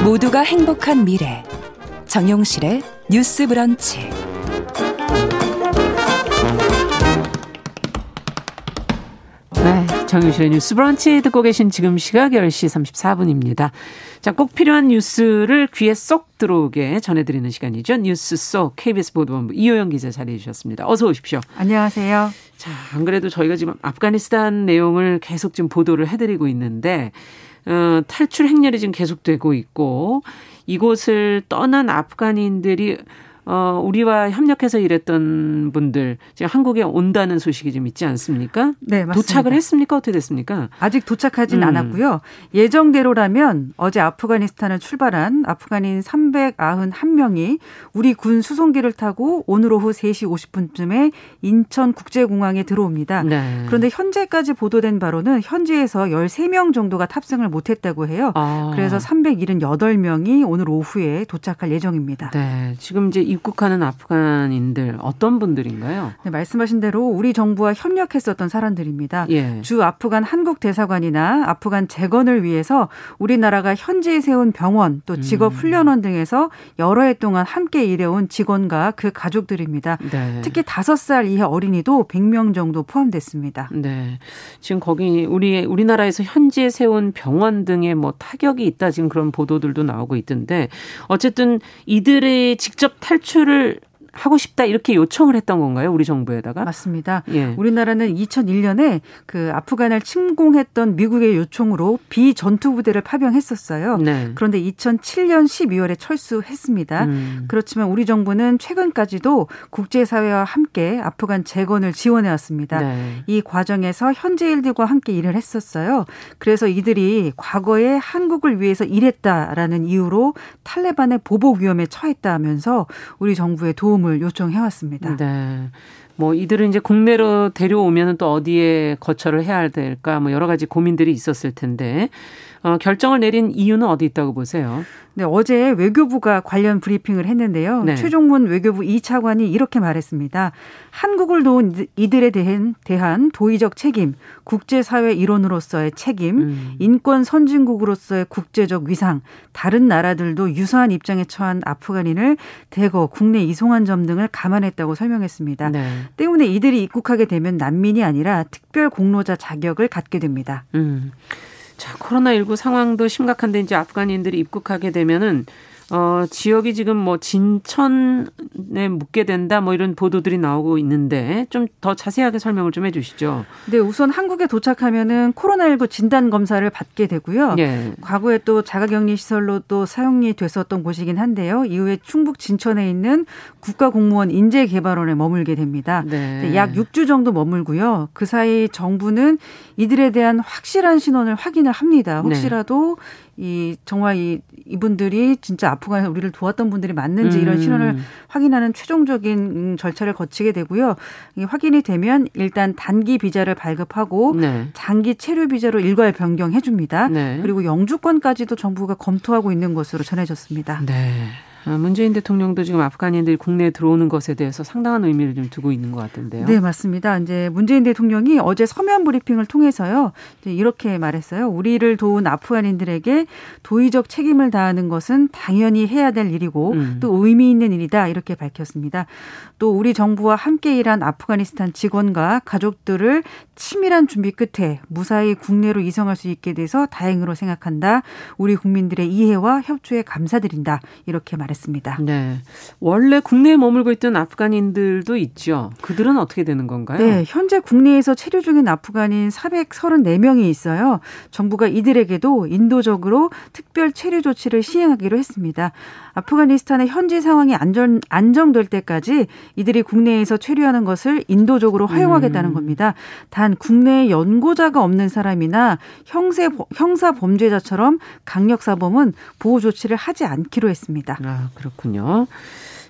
모두가 행복한 미래 정용실의 뉴스 브런치 정용실의 뉴스 브런치 듣고 계신 지금 시각 10시 34분입니다. 자, 꼭 필요한 뉴스를 귀에 쏙 들어오게 전해드리는 시간이죠. 뉴스 속 KBS 보도본부 이호영 기자 자리해 주셨습니다. 어서 오십시오. 안녕하세요. 자, 안 그래도 저희가 지금 아프가니스탄 내용을 계속 지금 보도를 해드리고 있는데 어, 탈출 행렬이 지금 계속되고 있고 이곳을 떠난 아프간인들이 어, 우리와 협력해서 일했던 분들 지금 한국에 온다는 소식이 좀 있지 않습니까? 네, 맞습니다. 도착을 했습니까? 어떻게 됐습니까? 아직 도착하진 음. 않았고요. 예정대로라면 어제 아프가니스탄을 출발한 아프간인 391명이 우리 군 수송기를 타고 오늘 오후 3시 50분쯤에 인천 국제공항에 들어옵니다. 네. 그런데 현재까지 보도된 바로는 현지에서 13명 정도가 탑승을 못했다고 해요. 아. 그래서 378명이 오늘 오후에 도착할 예정입니다. 네, 지금 이제 입국하는 아프간인들 어떤 분들인가요? 네, 말씀하신 대로 우리 정부와 협력했었던 사람들입니다. 예. 주 아프간 한국 대사관이나 아프간 재건을 위해서 우리나라가 현지에 세운 병원 또 직업 음. 훈련원 등에서 여러 해 동안 함께 일해온 직원과 그 가족들입니다. 네. 특히 5살 이하 어린이도 100명 정도 포함됐습니다. 네. 지금 거기 우리 우리나라에서 현지에 세운 병원 등의 뭐 타격이 있다 지금 그런 보도들도 나오고 있던데 어쨌든 이들의 직접 탈 출을 하고 싶다 이렇게 요청을 했던 건가요? 우리 정부에다가? 맞습니다. 예. 우리나라는 2001년에 그 아프간을 침공했던 미국의 요청으로 비전투 부대를 파병했었어요. 네. 그런데 2007년 12월에 철수했습니다. 음. 그렇지만 우리 정부는 최근까지도 국제 사회와 함께 아프간 재건을 지원해 왔습니다. 네. 이 과정에서 현지인들과 함께 일을 했었어요. 그래서 이들이 과거에 한국을 위해서 일했다라는 이유로 탈레반의 보복 위험에 처했다 하면서 우리 정부의 도움을 도움을 요청해 왔습니다. 네. 뭐 이들은 이제 국내로 데려오면 또 어디에 거처를 해야 될까 뭐 여러 가지 고민들이 있었을 텐데 어, 결정을 내린 이유는 어디 있다고 보세요? 네, 어제 외교부가 관련 브리핑을 했는데요. 네. 최종문 외교부 2차관이 이렇게 말했습니다. 한국을 도운 이들에 대한, 대한 도의적 책임, 국제사회 일원으로서의 책임, 음. 인권 선진국으로서의 국제적 위상, 다른 나라들도 유사한 입장에 처한 아프간인을 대거 국내 이송한 점 등을 감안했다고 설명했습니다. 네. 때문에 이들이 입국하게 되면 난민이 아니라 특별 공로자 자격을 갖게 됩니다. 음. 자, 코로나19 상황도 심각한데 이제 아프간인들이 입국하게 되면은 어, 지역이 지금 뭐 진천에 묵게 된다 뭐 이런 보도들이 나오고 있는데 좀 더 자세하게 설명을 좀 해주시죠. 네, 우선 한국에 도착하면은 코로나19 진단 검사를 받게 되고요. 예. 과거에 또 자가격리 시설로 또 사용이 됐었던 곳이긴 한데요. 이후에 충북 진천에 있는 국가공무원 인재개발원에 머물게 됩니다. 네. 약 6주 정도 머물고요. 그 사이 정부는 이들에 대한 확실한 신원을 확인을 합니다. 네. 혹시라도 네. 이 정말 이 이분들이 진짜 아프간에서 우리를 도왔던 분들이 맞는지 음. 이런 신원을 확인하는 최종적인 절차를 거치게 되고요. 이 확인이 되면 일단 단기 비자를 발급하고 네. 장기 체류 비자로 일괄 변경해 줍니다. 네. 그리고 영주권까지도 정부가 검토하고 있는 것으로 전해졌습니다. 네. 아, 문재인 대통령도 지금 아프간인들이 국내에 들어오는 것에 대해서 상당한 의미를 좀 두고 있는 것 같은데요. 네, 맞습니다. 이제 문재인 대통령이 어제 서면 브리핑을 통해서요. 이렇게 말했어요. 우리를 도운 아프간인들에게 도의적 책임을 다하는 것은 당연히 해야 될 일이고 음. 또 의미 있는 일이다. 이렇게 밝혔습니다. 또 우리 정부와 함께 일한 아프가니스탄 직원과 가족들을 치밀한 준비 끝에 무사히 국내로 이송할 수 있게 돼서 다행으로 생각한다. 우리 국민들의 이해와 협조에 감사드린다. 이렇게 말했습니다. 말했습니다. 네. 원래 국내에 머물고 있던 아프간인들도 있죠. 그들은 어떻게 되는 건가요? 네. 현재 국내에서 체류 중인 아프간인 434명이 있어요. 정부가 이들에게도 인도적으로 특별 체류 조치를 시행하기로 했습니다. 아프가니스탄의 현지 상황이 안전, 안정될 때까지 이들이 국내에서 체류하는 것을 인도적으로 허용하겠다는 음. 겁니다. 단 국내에 연고자가 없는 사람이나 형세, 형사 범죄자처럼 강력 사범은 보호 조치를 하지 않기로 했습니다. 아, 그렇군요.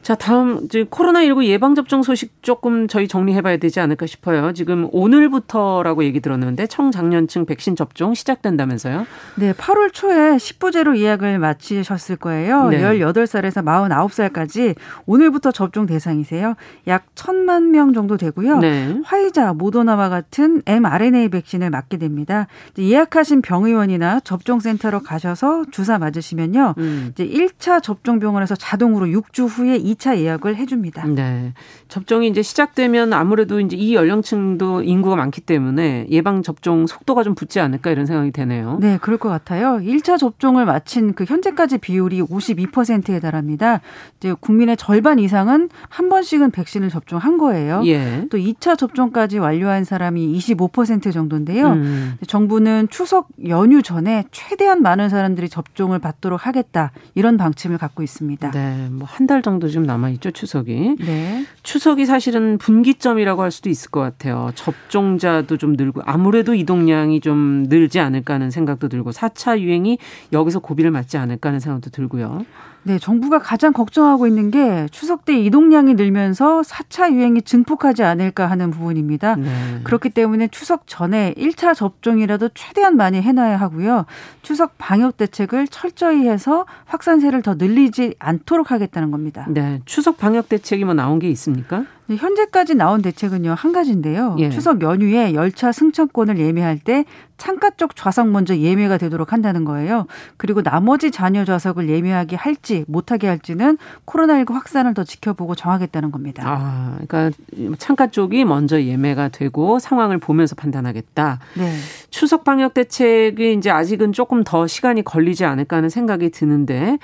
자, 다음 이제 코로나19 예방 접종 소식 조금 저희 정리해 봐야 되지 않을까 싶어요. 지금 오늘부터라고 얘기 들었는데 청장년층 백신 접종 시작된다면서요? 네, 8월 초에 10부제로 예약을 마치셨을 거예요. 네. 18살에서 49살까지 오늘부터 접종 대상이세요. 약 1000만 명 정도 되고요. 네. 화이자, 모더나와 같은 mRNA 백신을 맞게 됩니다. 예약하신 병의원이나 접종센터로 가셔서 주사 맞으시면요. 음. 이제 1차 접종 병원에서 자동으로 6주 후에 2차 예약을 해줍니다. 네. 접종이 이제 시작되면 아무래도 이제 이 연령층도 인구가 많기 때문에 예방 접종 속도가 좀 붙지 않을까 이런 생각이 되네요. 네, 그럴 것 같아요. 1차 접종을 마친 그 현재까지 비율이 52%에 달합니다. 이제 국민의 절반 이상은 한 번씩은 백신을 접종한 거예요. 예. 또 2차 접종까지 완료한 사람이 25% 정도인데요. 음. 정부는 추석 연휴 전에 최대한 많은 사람들이 접종을 받도록 하겠다 이런 방침을 갖고 있습니다. 네, 뭐 한 달 정도 좀 남아 있죠, 추석이. 네. 추석이 사실은 분기점이라고 할 수도 있을 것 같아요. 접종자도 좀 늘고 아무래도 이동량이 좀 늘지 않을까 하는 생각도 들고 4차 유행이 여기서 고비를 맞지 않을까 하는 생각도 들고요. 네, 정부가 가장 걱정하고 있는 게 추석 때 이동량이 늘면서 4차 유행이 증폭하지 않을까 하는 부분입니다. 네. 그렇기 때문에 추석 전에 1차 접종이라도 최대한 많이 해놔야 하고요. 추석 방역 대책을 철저히 해서 확산세를 더 늘리지 않도록 하겠다는 겁니다. 네, 추석 방역 대책이 뭐 나온 게 있습니까? 네, 현재까지 나온 대책은요 한 가지인데요. 예. 추석 연휴에 열차 승차권을 예매할 때 창가 쪽 좌석 먼저 예매가 되도록 한다는 거예요. 그리고 나머지 잔여 좌석을 예매하게 할지 못하게 할지는 코로나19 확산을 더 지켜보고 정하겠다는 겁니다. 아, 그러니까 창가 쪽이 먼저 예매가 되고 상황을 보면서 판단하겠다. 네. 추석 방역 대책이 이제 아직은 조금 더 시간이 걸리지 않을까 하는 생각이 드는데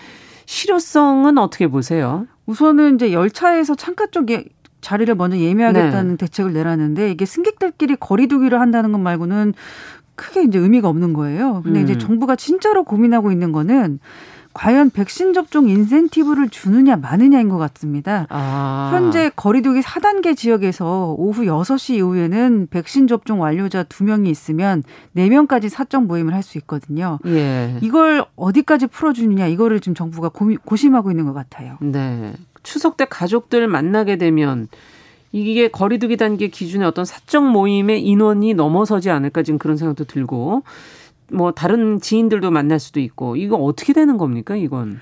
실효성은 어떻게 보세요? 우선은 이제 열차에서 창가 쪽에 자리를 먼저 예매하겠다는 네. 대책을 내놨는데 이게 승객들끼리 거리두기를 한다는 것 말고는 크게 이제 의미가 없는 거예요. 근데 음. 이제 정부가 진짜로 고민하고 있는 거는 과연 백신 접종 인센티브를 주느냐 마느냐인 것 같습니다. 아. 현재 거리두기 4단계 지역에서 오후 6시 이후에는 백신 접종 완료자 2명이 있으면 4명까지 사적 모임을 할 수 있거든요. 예. 이걸 어디까지 풀어주느냐 이거를 지금 정부가 고심하고 있는 것 같아요. 네. 추석 때 가족들 만나게 되면 이게 거리두기 단계 기준의 어떤 사적 모임의 인원이 넘어서지 않을까 지금 그런 생각도 들고 뭐 다른 지인들도 만날 수도 있고 이거 어떻게 되는 겁니까 이건?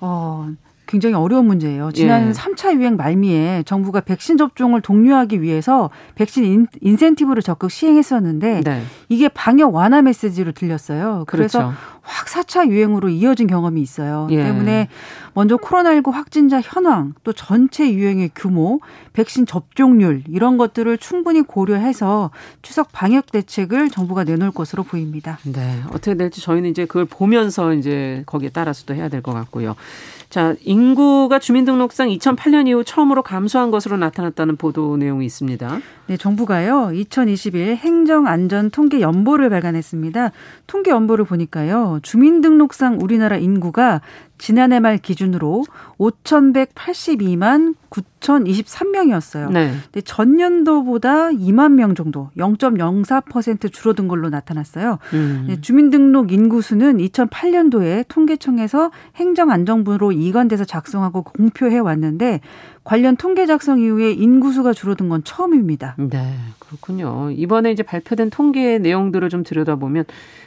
어. 굉장히 어려운 문제예요. 지난 예. 3차 유행 말미에 정부가 백신 접종을 독려하기 위해서 백신 인, 센티브를 적극 시행했었는데 네. 이게 방역 완화 메시지로 들렸어요. 그래서 그렇죠. 확 4차 유행으로 이어진 경험이 있어요. 예. 때문에 먼저 코로나19 확진자 현황, 또 전체 유행의 규모, 백신 접종률 이런 것들을 충분히 고려해서 추석 방역 대책을 정부가 내놓을 것으로 보입니다. 네. 어떻게 될지 저희는 이제 그걸 보면서 이제 거기에 따라서 도 해야 될 것 같고요. 자, 인구가 주민등록상 2008년 이후 처음으로 감소한 것으로 나타났다는 보도 내용이 있습니다. 네, 정부가요. 2021 행정안전 통계 연보를 발간했습니다. 통계 연보를 보니까요. 주민등록상 우리나라 인구가 지난해 말 기준으로 5,182만 9,023명이었어요. 네. 근데 전년도보다 2만 명 정도, 0.04% 줄어든 걸로 나타났어요. 음. 네, 주민등록 인구수는 2008년도에 통계청에서 행정안정부로 이관돼서 작성하고 공표해 왔는데 관련 통계 작성 이후에 인구수가 줄어든 건 처음입니다. 네, 그렇군요. 이번에 이제 발표된 통계 내용들을 좀 들여다보면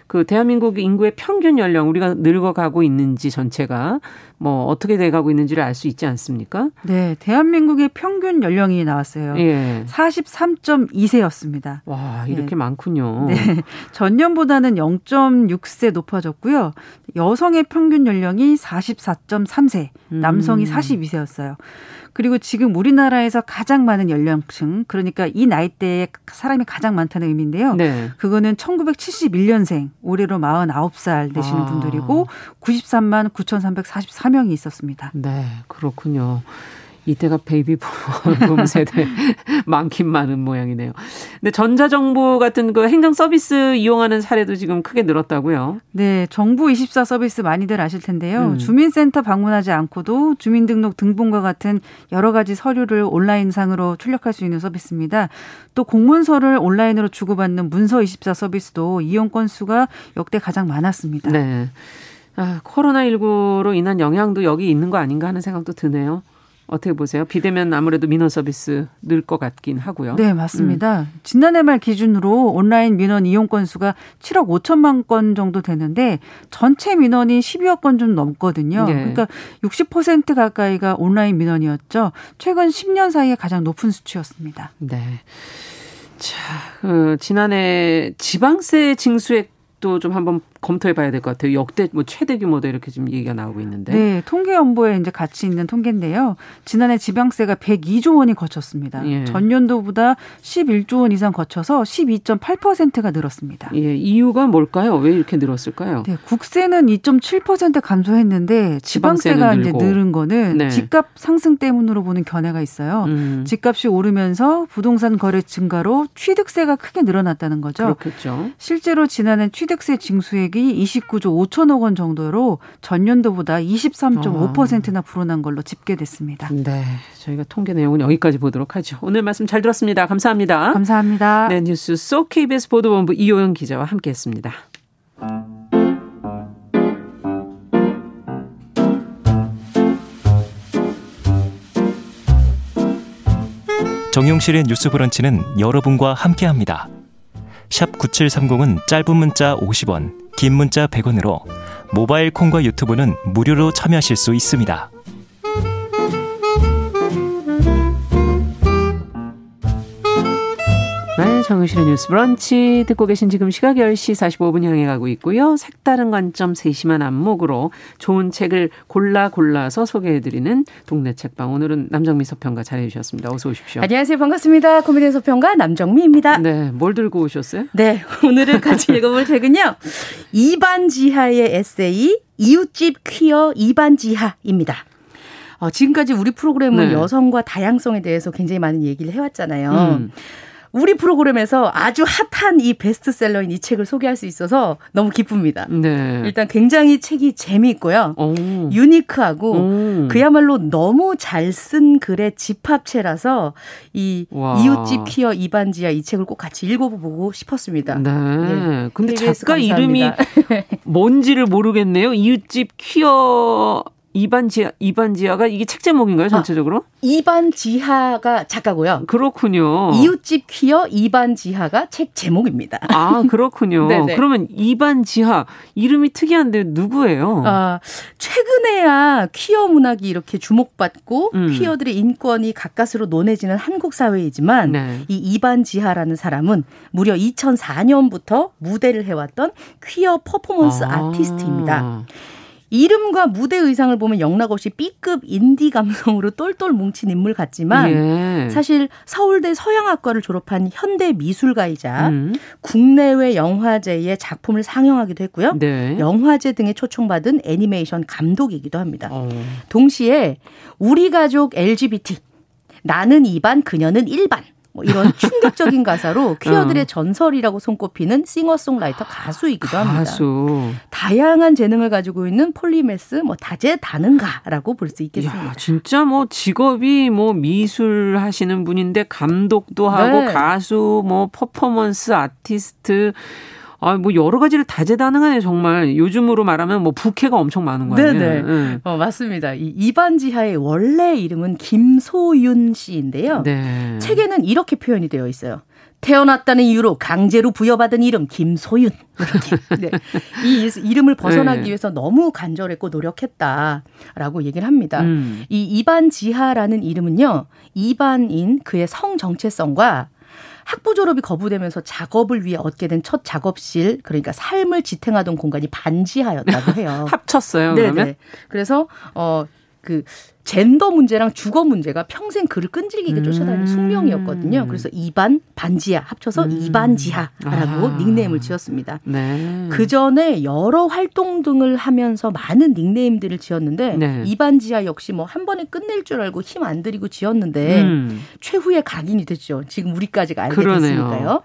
그 대한민국 인구의 평균 연령 우리가 늙어가고 있는지 전체가 뭐 어떻게 돼가고 있는지를 알 수 있지 않습니까? 네, 대한민국의 평균 연령이 나왔어요. 예. 43.2세였습니다. 와, 이렇게 네. 많군요. 네. 전년보다는 0.6세 높아졌고요. 여성의 평균 연령이 44.3세, 남성이 음. 42세였어요. 그리고 지금 우리나라에서 가장 많은 연령층, 그러니까 이 나이대에 사람이 가장 많다는 의미인데요. 네. 그거는 1971년생, 올해로 49살 되시는 아. 분들이고 93만 9,344명이 있었습니다. 네, 그렇군요. 이때가 베이비 붐 세대 많긴 많은 모양이네요. 근데 전자정부 같은 그 행정 서비스 이용하는 사례도 지금 크게 늘었다고요? 네, 정부 24 서비스 많이들 아실 텐데요. 음. 주민센터 방문하지 않고도 주민등록 등본과 같은 여러 가지 서류를 온라인상으로 출력할 수 있는 서비스입니다. 또 공문서를 온라인으로 주고받는 문서 24 서비스도 이용 건수가 역대 가장 많았습니다. 네. 아, 코로나19로 인한 영향도 여기 있는 거 아닌가 하는 생각도 드네요. 어떻게 보세요? 비대면 아무래도 민원 서비스 늘 것 같긴 하고요. 네, 맞습니다. 음. 지난해 말 기준으로 온라인 민원 이용 건수가 7억 5천만 건 정도 되는데 전체 민원이 12억 건 좀 넘거든요. 네. 그러니까 60% 가까이가 온라인 민원이었죠. 최근 10년 사이에 가장 높은 수치였습니다. 네. 자, 그 지난해 지방세 징수액 또좀 한번 검토해 봐야 될 것 같아요. 역대 뭐 최대 규모다 이렇게 지금 얘기가 나오고 있는데. 네, 통계 연보에 이제 같이 있는 통계인데요. 지난해 지방세가 102조 원이 거쳤습니다. 예. 전년도보다 11조 원 이상 거쳐서 12.8%가 늘었습니다. 예, 이유가 뭘까요? 왜 이렇게 늘었을까요? 네, 국세는 2.7% 감소했는데 지방세가 이제 늘은 거는 네. 집값 상승 때문으로 보는 견해가 있어요. 음. 집값이 오르면서 부동산 거래 증가로 취득세가 크게 늘어났다는 거죠. 그렇겠죠. 실제로 지난해 취득세 징수액이 소득이 29조 5천억 원 정도로 전년도보다 23.5%나 불어난 걸로 집계됐습니다. 네. 저희가 통계 내용은 여기까지 보도록 하죠. 오늘 말씀 잘 들었습니다. 감사합니다. 감사합니다. 네, 뉴스 속 KBS 보도본부 이호영 기자와 함께 했습니다. 정용실의 뉴스 브런치는 여러분과 함께합니다. 샵 9730은 짧은 문자 50원, 긴 문자 100원으로 모바일 콩과 유튜브는 무료로 참여하실 수 있습니다. 네, 정유실의 뉴스 브런치 듣고 계신 지금 시각 10시 45분 향해 가고 있고요. 색다른 관점 세심한 안목으로 좋은 책을 골라 골라서 소개해드리는 동네 책방. 오늘은 남정미 서평가 잘해 주셨습니다. 어서 오십시오. 안녕하세요. 반갑습니다. 코미디 서평가 남정미입니다. 네, 뭘 들고 오셨어요? 네, 오늘은 같이 읽어볼 책은요. 이반지하의 에세이 이웃집 퀴어 이반지하입니다. 어, 지금까지 우리 프로그램은 네. 여성과 다양성에 대해서 굉장히 많은 얘기를 해왔잖아요. 음. 우리 프로그램에서 아주 핫한 이 베스트셀러인 이 책을 소개할 수 있어서 너무 기쁩니다. 네. 일단 굉장히 책이 재미있고요. 오. 유니크하고 오. 그야말로 너무 잘 쓴 글의 집합체라서 이 와. 이웃집 퀴어 이반지야 이 책을 꼭 같이 읽어보고 싶었습니다. 네. 네. 근데 작가 감사합니다. 이름이 뭔지를 모르겠네요. 이웃집 퀴어 이반지하 이반지하가 이게 책 제목인가요 전체적으로? 아, 이반지하가 작가고요. 그렇군요. 이웃집 퀴어 이반지하가 책 제목입니다. 아 그렇군요. 그러면 이반지하 이름이 특이한데 누구예요? 아 최근에야 퀴어 문학이 이렇게 주목받고 음. 퀴어들의 인권이 가까스로 논해지는 한국 사회이지만 네. 이 이반지하라는 사람은 무려 2004년부터 무대를 해왔던 퀴어 퍼포먼스 아. 아티스트입니다. 이름과 무대 의상을 보면 영락없이 B급 인디 감성으로 똘똘 뭉친 인물 같지만 예. 사실 서울대 서양학과를 졸업한 현대 미술가이자 음. 국내외 영화제의 작품을 상영하기도 했고요. 네. 영화제 등에 초청받은 애니메이션 감독이기도 합니다. 어. 동시에 우리 가족 LGBT 나는 2반 그녀는 1반 뭐 이런 충격적인 가사로 퀴어들의 어. 전설이라고 손꼽히는 싱어송라이터 가수이기도 합니다. 가수. 다양한 재능을 가지고 있는 폴리메스 뭐 다재다능가라고 볼 수 있겠습니다. 야, 진짜 뭐 직업이 뭐 미술 하시는 분인데 감독도 하고 네. 가수 뭐 퍼포먼스 아티스트 아, 뭐 여러 가지를 다재다능하네 정말. 요즘으로 말하면 뭐 부캐가 엄청 많은 거예요. 네네. 네. 어, 맞습니다. 이 이반지하의 원래 이름은 김소윤 씨인데요. 네. 책에는 이렇게 표현이 되어 있어요. 태어났다는 이유로 강제로 부여받은 이름 김소윤. 네. 이 이름을 벗어나기 네. 위해서 너무 간절했고 노력했다라고 얘기를 합니다. 음. 이 이반지하라는 이름은요. 이반인 그의 성 정체성과 학부 졸업이 거부되면서 작업을 위해 얻게 된 첫 작업실 그러니까 삶을 지탱하던 공간이 반지하였다고 해요. 합쳤어요. 그러면 네네. 그래서 어 그 젠더 문제랑 주거 문제가 평생 그를 끈질기게 쫓아다니는 음. 숙명이었거든요. 그래서 이반 반지하 합쳐서 음. 이반지하라고 아. 닉네임을 지었습니다. 네. 그 전에 여러 활동 등을 하면서 많은 닉네임들을 지었는데 네. 이반지하 역시 뭐 한 번에 끝낼 줄 알고 힘 안 들이고 지었는데 음. 최후의 각인이 됐죠. 지금 우리까지가 알게 그러네요. 됐으니까요.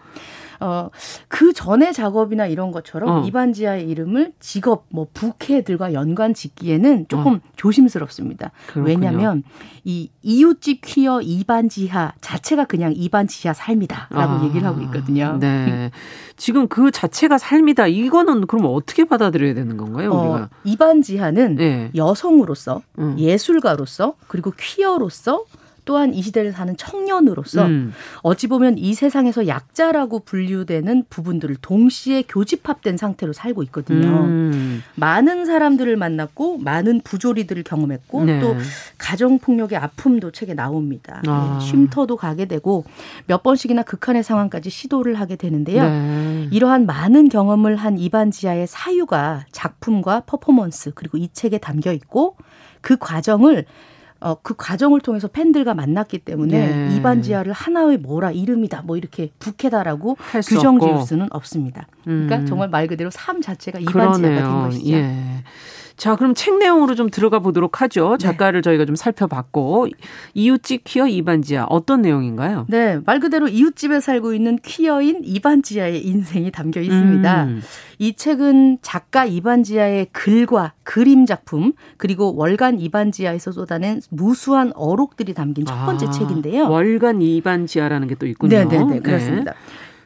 어, 그 전에 작업이나 이런 것처럼 어. 이반지하의 이름을 직업, 뭐, 부캐들과 연관 짓기에는 조금 어. 조심스럽습니다. 그렇군요. 왜냐하면 이 이웃집 퀴어 이반지하 자체가 그냥 이반지하 삶이다라고 아. 얘기를 하고 있거든요. 네. 지금 그 자체가 삶이다. 이거는 그럼 어떻게 받아들여야 되는 건가요, 어, 우리가? 이반지하는 네. 여성으로서, 음. 예술가로서, 그리고 퀴어로서 또한 이 시대를 사는 청년으로서 음. 어찌 보면 이 세상에서 약자라고 분류되는 부분들을 동시에 교집합된 상태로 살고 있거든요. 음. 많은 사람들을 만났고 많은 부조리들을 경험했고 네. 또 가정 폭력의 아픔도 책에 나옵니다. 아. 네, 쉼터도 가게 되고 몇 번씩이나 극한의 상황까지 시도를 하게 되는데요. 네. 이러한 많은 경험을 한 이반지아의 사유가 작품과 퍼포먼스 그리고 이 책에 담겨 있고 그 과정을 어, 그 과정을 통해서 팬들과 만났기 때문에 네. 이반지하를 하나의 뭐라 이름이다 뭐 이렇게 북해다라고 규정 지을 수는 없습니다. 그러니까 음. 정말 말 그대로 삶 자체가 이반지하가 된 것이죠. 예. 자, 그럼 책 내용으로 좀 들어가 보도록 하죠. 네. 작가를 네. 저희가 좀 살펴봤고 이웃집 퀴어 이반지아 어떤 내용인가요? 네, 말 그대로 이웃집에 살고 있는 퀴어인 이반지아의 인생이 담겨 있습니다. 음. 이 책은 작가 이반지아의 글과 그림 작품 그리고 월간 이반지아에서 쏟아낸 무수한 어록들이 담긴 첫 번째 아, 책인데요. 월간 이반지아라는 게 또 있군요. 네 네네 네, 네, 네, 그렇습니다.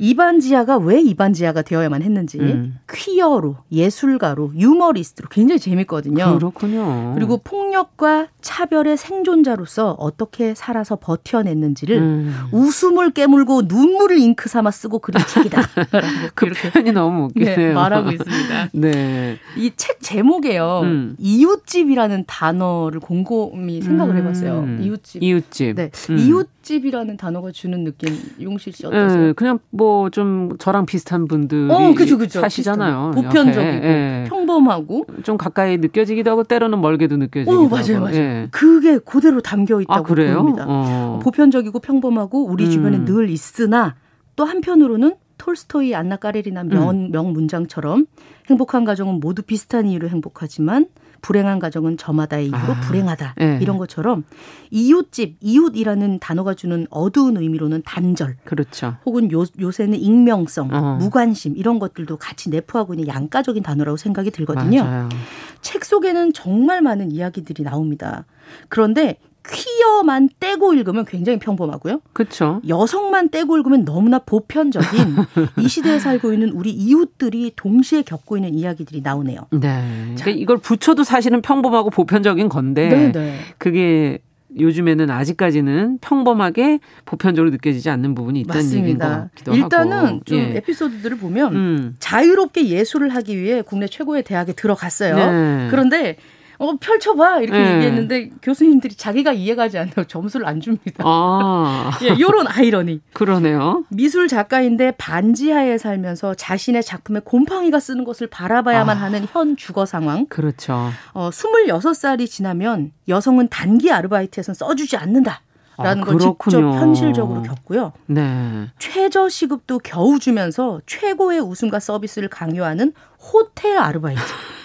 네. 이반지아가 왜 이반지아가 되어야만 했는지 음. 퀴어로 예술가로 유머리스트로 굉장히 재밌거든요. 그렇군요. 그리고 폭력과 차별의 생존자로서 어떻게 살아서 버텨냈는지를 음. 웃음을 깨물고 눈물을 잉크 삼아 쓰고 그린 책이다. 그 표현이 너무 웃기네요. 네, 말하고 있습니다. 네. 이 책 제목에요. 음. 이웃집이라는 단어를 곰곰이 생각을 해봤어요. 음. 이웃집. 이웃집. 네. 음. 이웃 집이라는 단어가 주는 느낌 용실 씨 어떠세요? 네, 그냥 뭐 좀 저랑 비슷한 분들이 어, 그쵸, 그쵸. 사시잖아요. 보편적이고 네. 평범하고 좀 가까이 느껴지기도 하고 때로는 멀게도 느껴지기도 어, 맞아요, 하고. 맞아요. 네. 그게 그대로 담겨 있다고 아, 보입니다. 어. 보편적이고 평범하고 우리 음. 주변에 늘 있으나 또 한편으로는 톨스토이 안나 까레리나 명, 음. 명문장처럼 행복한 가정은 모두 비슷한 이유로 행복하지만 불행한 가정은 저마다의 이유로 아, 불행하다. 네. 이런 것처럼 이웃집, 이웃이라는 단어가 주는 어두운 의미로는 단절. 그렇죠. 혹은 요, 요새는 익명성, 어. 무관심 이런 것들도 같이 내포하고 있는 양가적인 단어라고 생각이 들거든요. 맞아요. 책 속에는 정말 많은 이야기들이 나옵니다. 그런데 퀴어만 떼고 읽으면 굉장히 평범하고요. 그렇죠. 여성만 떼고 읽으면 너무나 보편적인 이 시대에 살고 있는 우리 이웃들이 동시에 겪고 있는 이야기들이 나오네요. 네. 그러니까 이걸 붙여도 사실은 평범하고 보편적인 건데 네네. 네. 그게 요즘에는 아직까지는 평범하게 보편적으로 느껴지지 않는 부분이 있다는 맞습니다. 얘기인 것 같기도 일단은 하고. 일단은 좀 예. 에피소드들을 보면 음. 자유롭게 예술을 하기 위해 국내 최고의 대학에 들어갔어요. 네. 그런데 어 펼쳐봐 이렇게 네. 얘기했는데 교수님들이 자기가 이해가지 않아요 점수를 안 줍니다. 아. 예, 요런 아이러니. 그러네요. 미술 작가인데 반지하에 살면서 자신의 작품에 곰팡이가 쓰는 것을 바라봐야만 아. 하는 현 주거 상황. 그렇죠. 어 26살이 지나면 여성은 단기 아르바이트에선 써주지 않는다. 라는 아, 걸 직접 현실적으로 겪고요. 네. 최저 시급도 겨우 주면서 최고의 웃음과 서비스를 강요하는 호텔 아르바이트.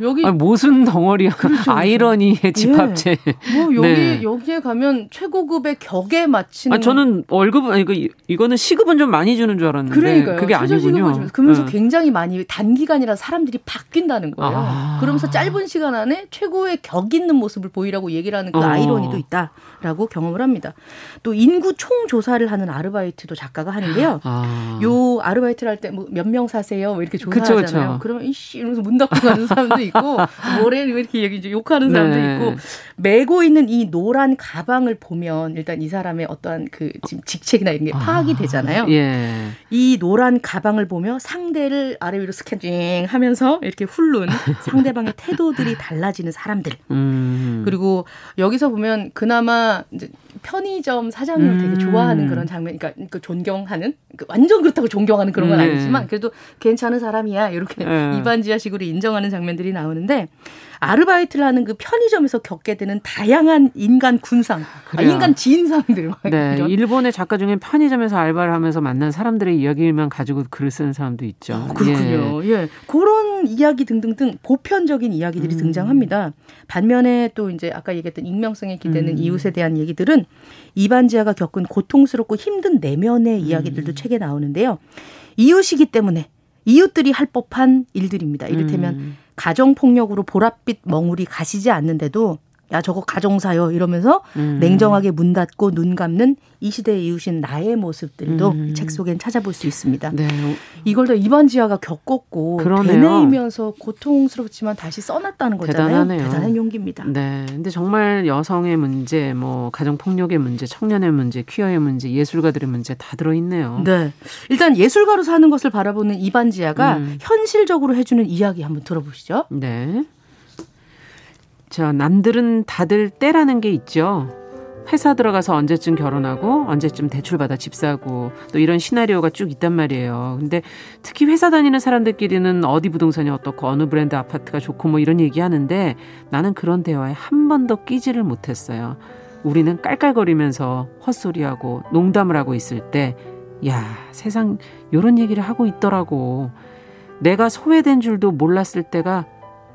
여기 아니, 모순 덩어리야. 그렇죠, 그렇죠. 아이러니의 집합체. 예. 뭐 여기 네. 여기에 가면 최고급의 격에 맞추는. 아 저는 월급 아니 그 이거는 시급은 좀 많이 주는 줄 알았는데 그러니까요. 그게 아니군요. 그러면서 네. 굉장히 많이 단기간이라 사람들이 바뀐다는 거예요. 아. 그러면서 짧은 시간 안에 최고의 격 있는 모습을 보이라고 얘기를 하는 그 어. 아이러니도 있다라고 경험을 합니다. 또 인구 총 조사를 하는 아르바이트도 작가가 하는데요. 아. 요 아르바이트를 할 때 뭐 몇 명 사세요? 뭐 이렇게 조사하잖아요. 그쵸, 그쵸. 그러면 이씨 이러면서 문 닫고 가는 사람도 있고 뭐래 이렇게 얘기 이제 욕하는 사람도 네. 있고 메고 있는 이 노란 가방을 보면 일단 이 사람의 어떠한 그 지금 직책이나 이런 게 아, 파악이 되잖아요. 예. 이 노란 가방을 보며 상대를 아래 위로 스캔징 하면서 이렇게 훑는 상대방의 태도들이 달라지는 사람들. 음. 그리고 여기서 보면 그나마 이제 편의점 사장님을 음. 되게 좋아하는 그런 장면, 그러니까 그 존경하는 그 완전 그렇다고 존경하는 그런 건 네. 아니지만 그래도 괜찮은 사람이야 이렇게 네. 이반지하식으로 인정하는 장면들이 나오는데 아르바이트를 하는 그 편의점에서 겪게 되는 다양한 인간 군상, 아, 인간 지인상들. 네, 이런. 일본의 작가 중에 편의점에서 알바를 하면서 만난 사람들의 이야기만 가지고 글을 쓰는 사람도 있죠. 어, 그렇군요. 예. 예. 그런 이야기 등등등 보편적인 이야기들이 음. 등장합니다. 반면에 또 이제 아까 얘기했던 익명성에 기대는 음. 이웃에 대한 얘기들은 이반지아가 겪은 고통스럽고 힘든 내면의 이야기들도 음. 책에 나오는데요. 이웃이기 때문에 이웃들이 할 법한 일들입니다. 이를테면 음. 가정폭력으로 보랏빛 멍울이 가시지 않는데도 야 저거 가정사요 이러면서 음. 냉정하게 문 닫고 눈 감는 이 시대의 이웃인 나의 모습들도 음. 책 속엔 찾아볼 수 있습니다. 네. 이걸 다 이반지아가 겪었고 되뇌이면서 고통스럽지만 다시 써놨다는 거잖아요. 대단하네요. 대단한 용기입니다. 네. 근데 정말 여성의 문제, 뭐 가정 폭력의 문제, 청년의 문제, 퀴어의 문제, 예술가들의 문제 다 들어 있네요. 네. 일단 예술가로 사는 것을 바라보는 이반지아가 음. 현실적으로 해주는 이야기 한번 들어보시죠. 네. 자, 남들은 다들 때라는 게 있죠. 회사 들어가서 언제쯤 결혼하고 언제쯤 대출받아 집 사고 또 이런 시나리오가 쭉 있단 말이에요. 근데 특히 회사 다니는 사람들끼리는 어디 부동산이 어떻고 어느 브랜드 아파트가 좋고 뭐 이런 얘기 하는데 나는 그런 대화에 한 번도 끼지를 못했어요. 우리는 깔깔거리면서 헛소리하고 농담을 하고 있을 때 야, 세상 요런 얘기를 하고 있더라고. 내가 소외된 줄도 몰랐을 때가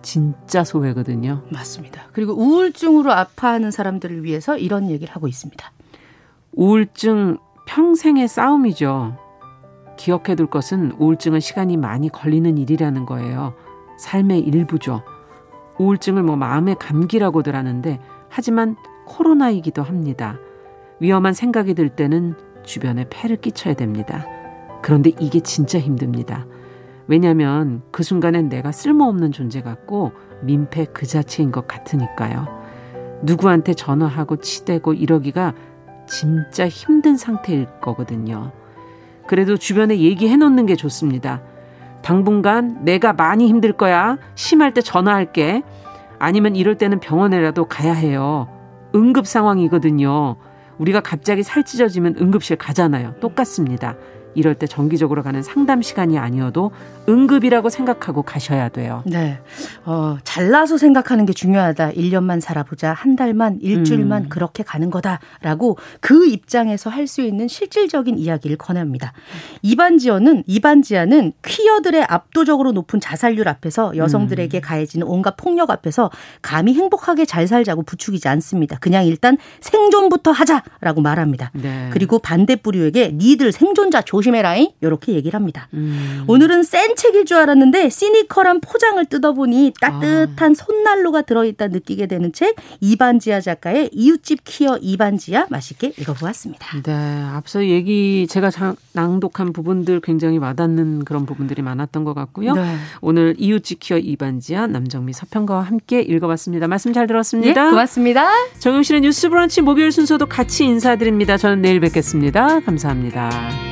진짜 소외거든요. 맞습니다. 그리고 우울증으로 아파하는 사람들을 위해서 이런 얘기를 하고 있습니다. 우울증 평생의 싸움이죠. 기억해둘 것은 우울증은 시간이 많이 걸리는 일이라는 거예요. 삶의 일부죠. 우울증을 뭐 마음의 감기라고들 하는데 하지만 코로나이기도 합니다. 위험한 생각이 들 때는 주변에 폐를 끼쳐야 됩니다. 그런데 이게 진짜 힘듭니다. 왜냐하면 그 순간엔 내가 쓸모없는 존재 같고 민폐 그 자체인 것 같으니까요. 누구한테 전화하고 치대고 이러기가 진짜 힘든 상태일 거거든요. 그래도 주변에 얘기해 놓는 게 좋습니다. 당분간 내가 많이 힘들 거야. 심할 때 전화할게. 아니면 이럴 때는 병원에라도 가야 해요. 응급 상황이거든요. 우리가 갑자기 살 찢어지면 응급실 가잖아요. 똑같습니다. 이럴 때 정기적으로 가는 상담 시간이 아니어도 응급이라고 생각하고 가셔야 돼요. 네. 어, 잘나서 생각하는 게 중요하다. 1년만 살아보자. 한 달만, 일주일만 음. 그렇게 가는 거다라고 그 입장에서 할 수 있는 실질적인 이야기를 권합니다. 이반지어는 이반지아는 퀴어들의 압도적으로 높은 자살률 앞에서 여성들에게 음. 가해지는 온갖 폭력 앞에서 감히 행복하게 잘 살자고 부추기지 않습니다. 그냥 일단 생존부터 하자라고 말합니다. 네. 그리고 반대 부류에게 니들 생존자 조심 조심해라잉. 이렇게 얘기를 합니다. 음. 오늘은 센 책일 줄 알았는데 시니컬한 포장을 뜯어보니 따뜻한 아. 손난로가 들어있다 느끼게 되는 책 이반지아 작가의 이웃집 키어 이반지아 맛있게 읽어보았습니다. 네, 앞서 얘기 제가 낭독한 부분들 굉장히 와닿는 그런 부분들이 많았던 것 같고요. 네. 오늘 이웃집 키어 이반지아 남정미 서평가와 함께 읽어봤습니다. 말씀 잘 들었습니다. 네, 고맙습니다. 정용실의 뉴스브런치 목요일 순서도 같이 인사드립니다. 저는 내일 뵙겠습니다. 감사합니다.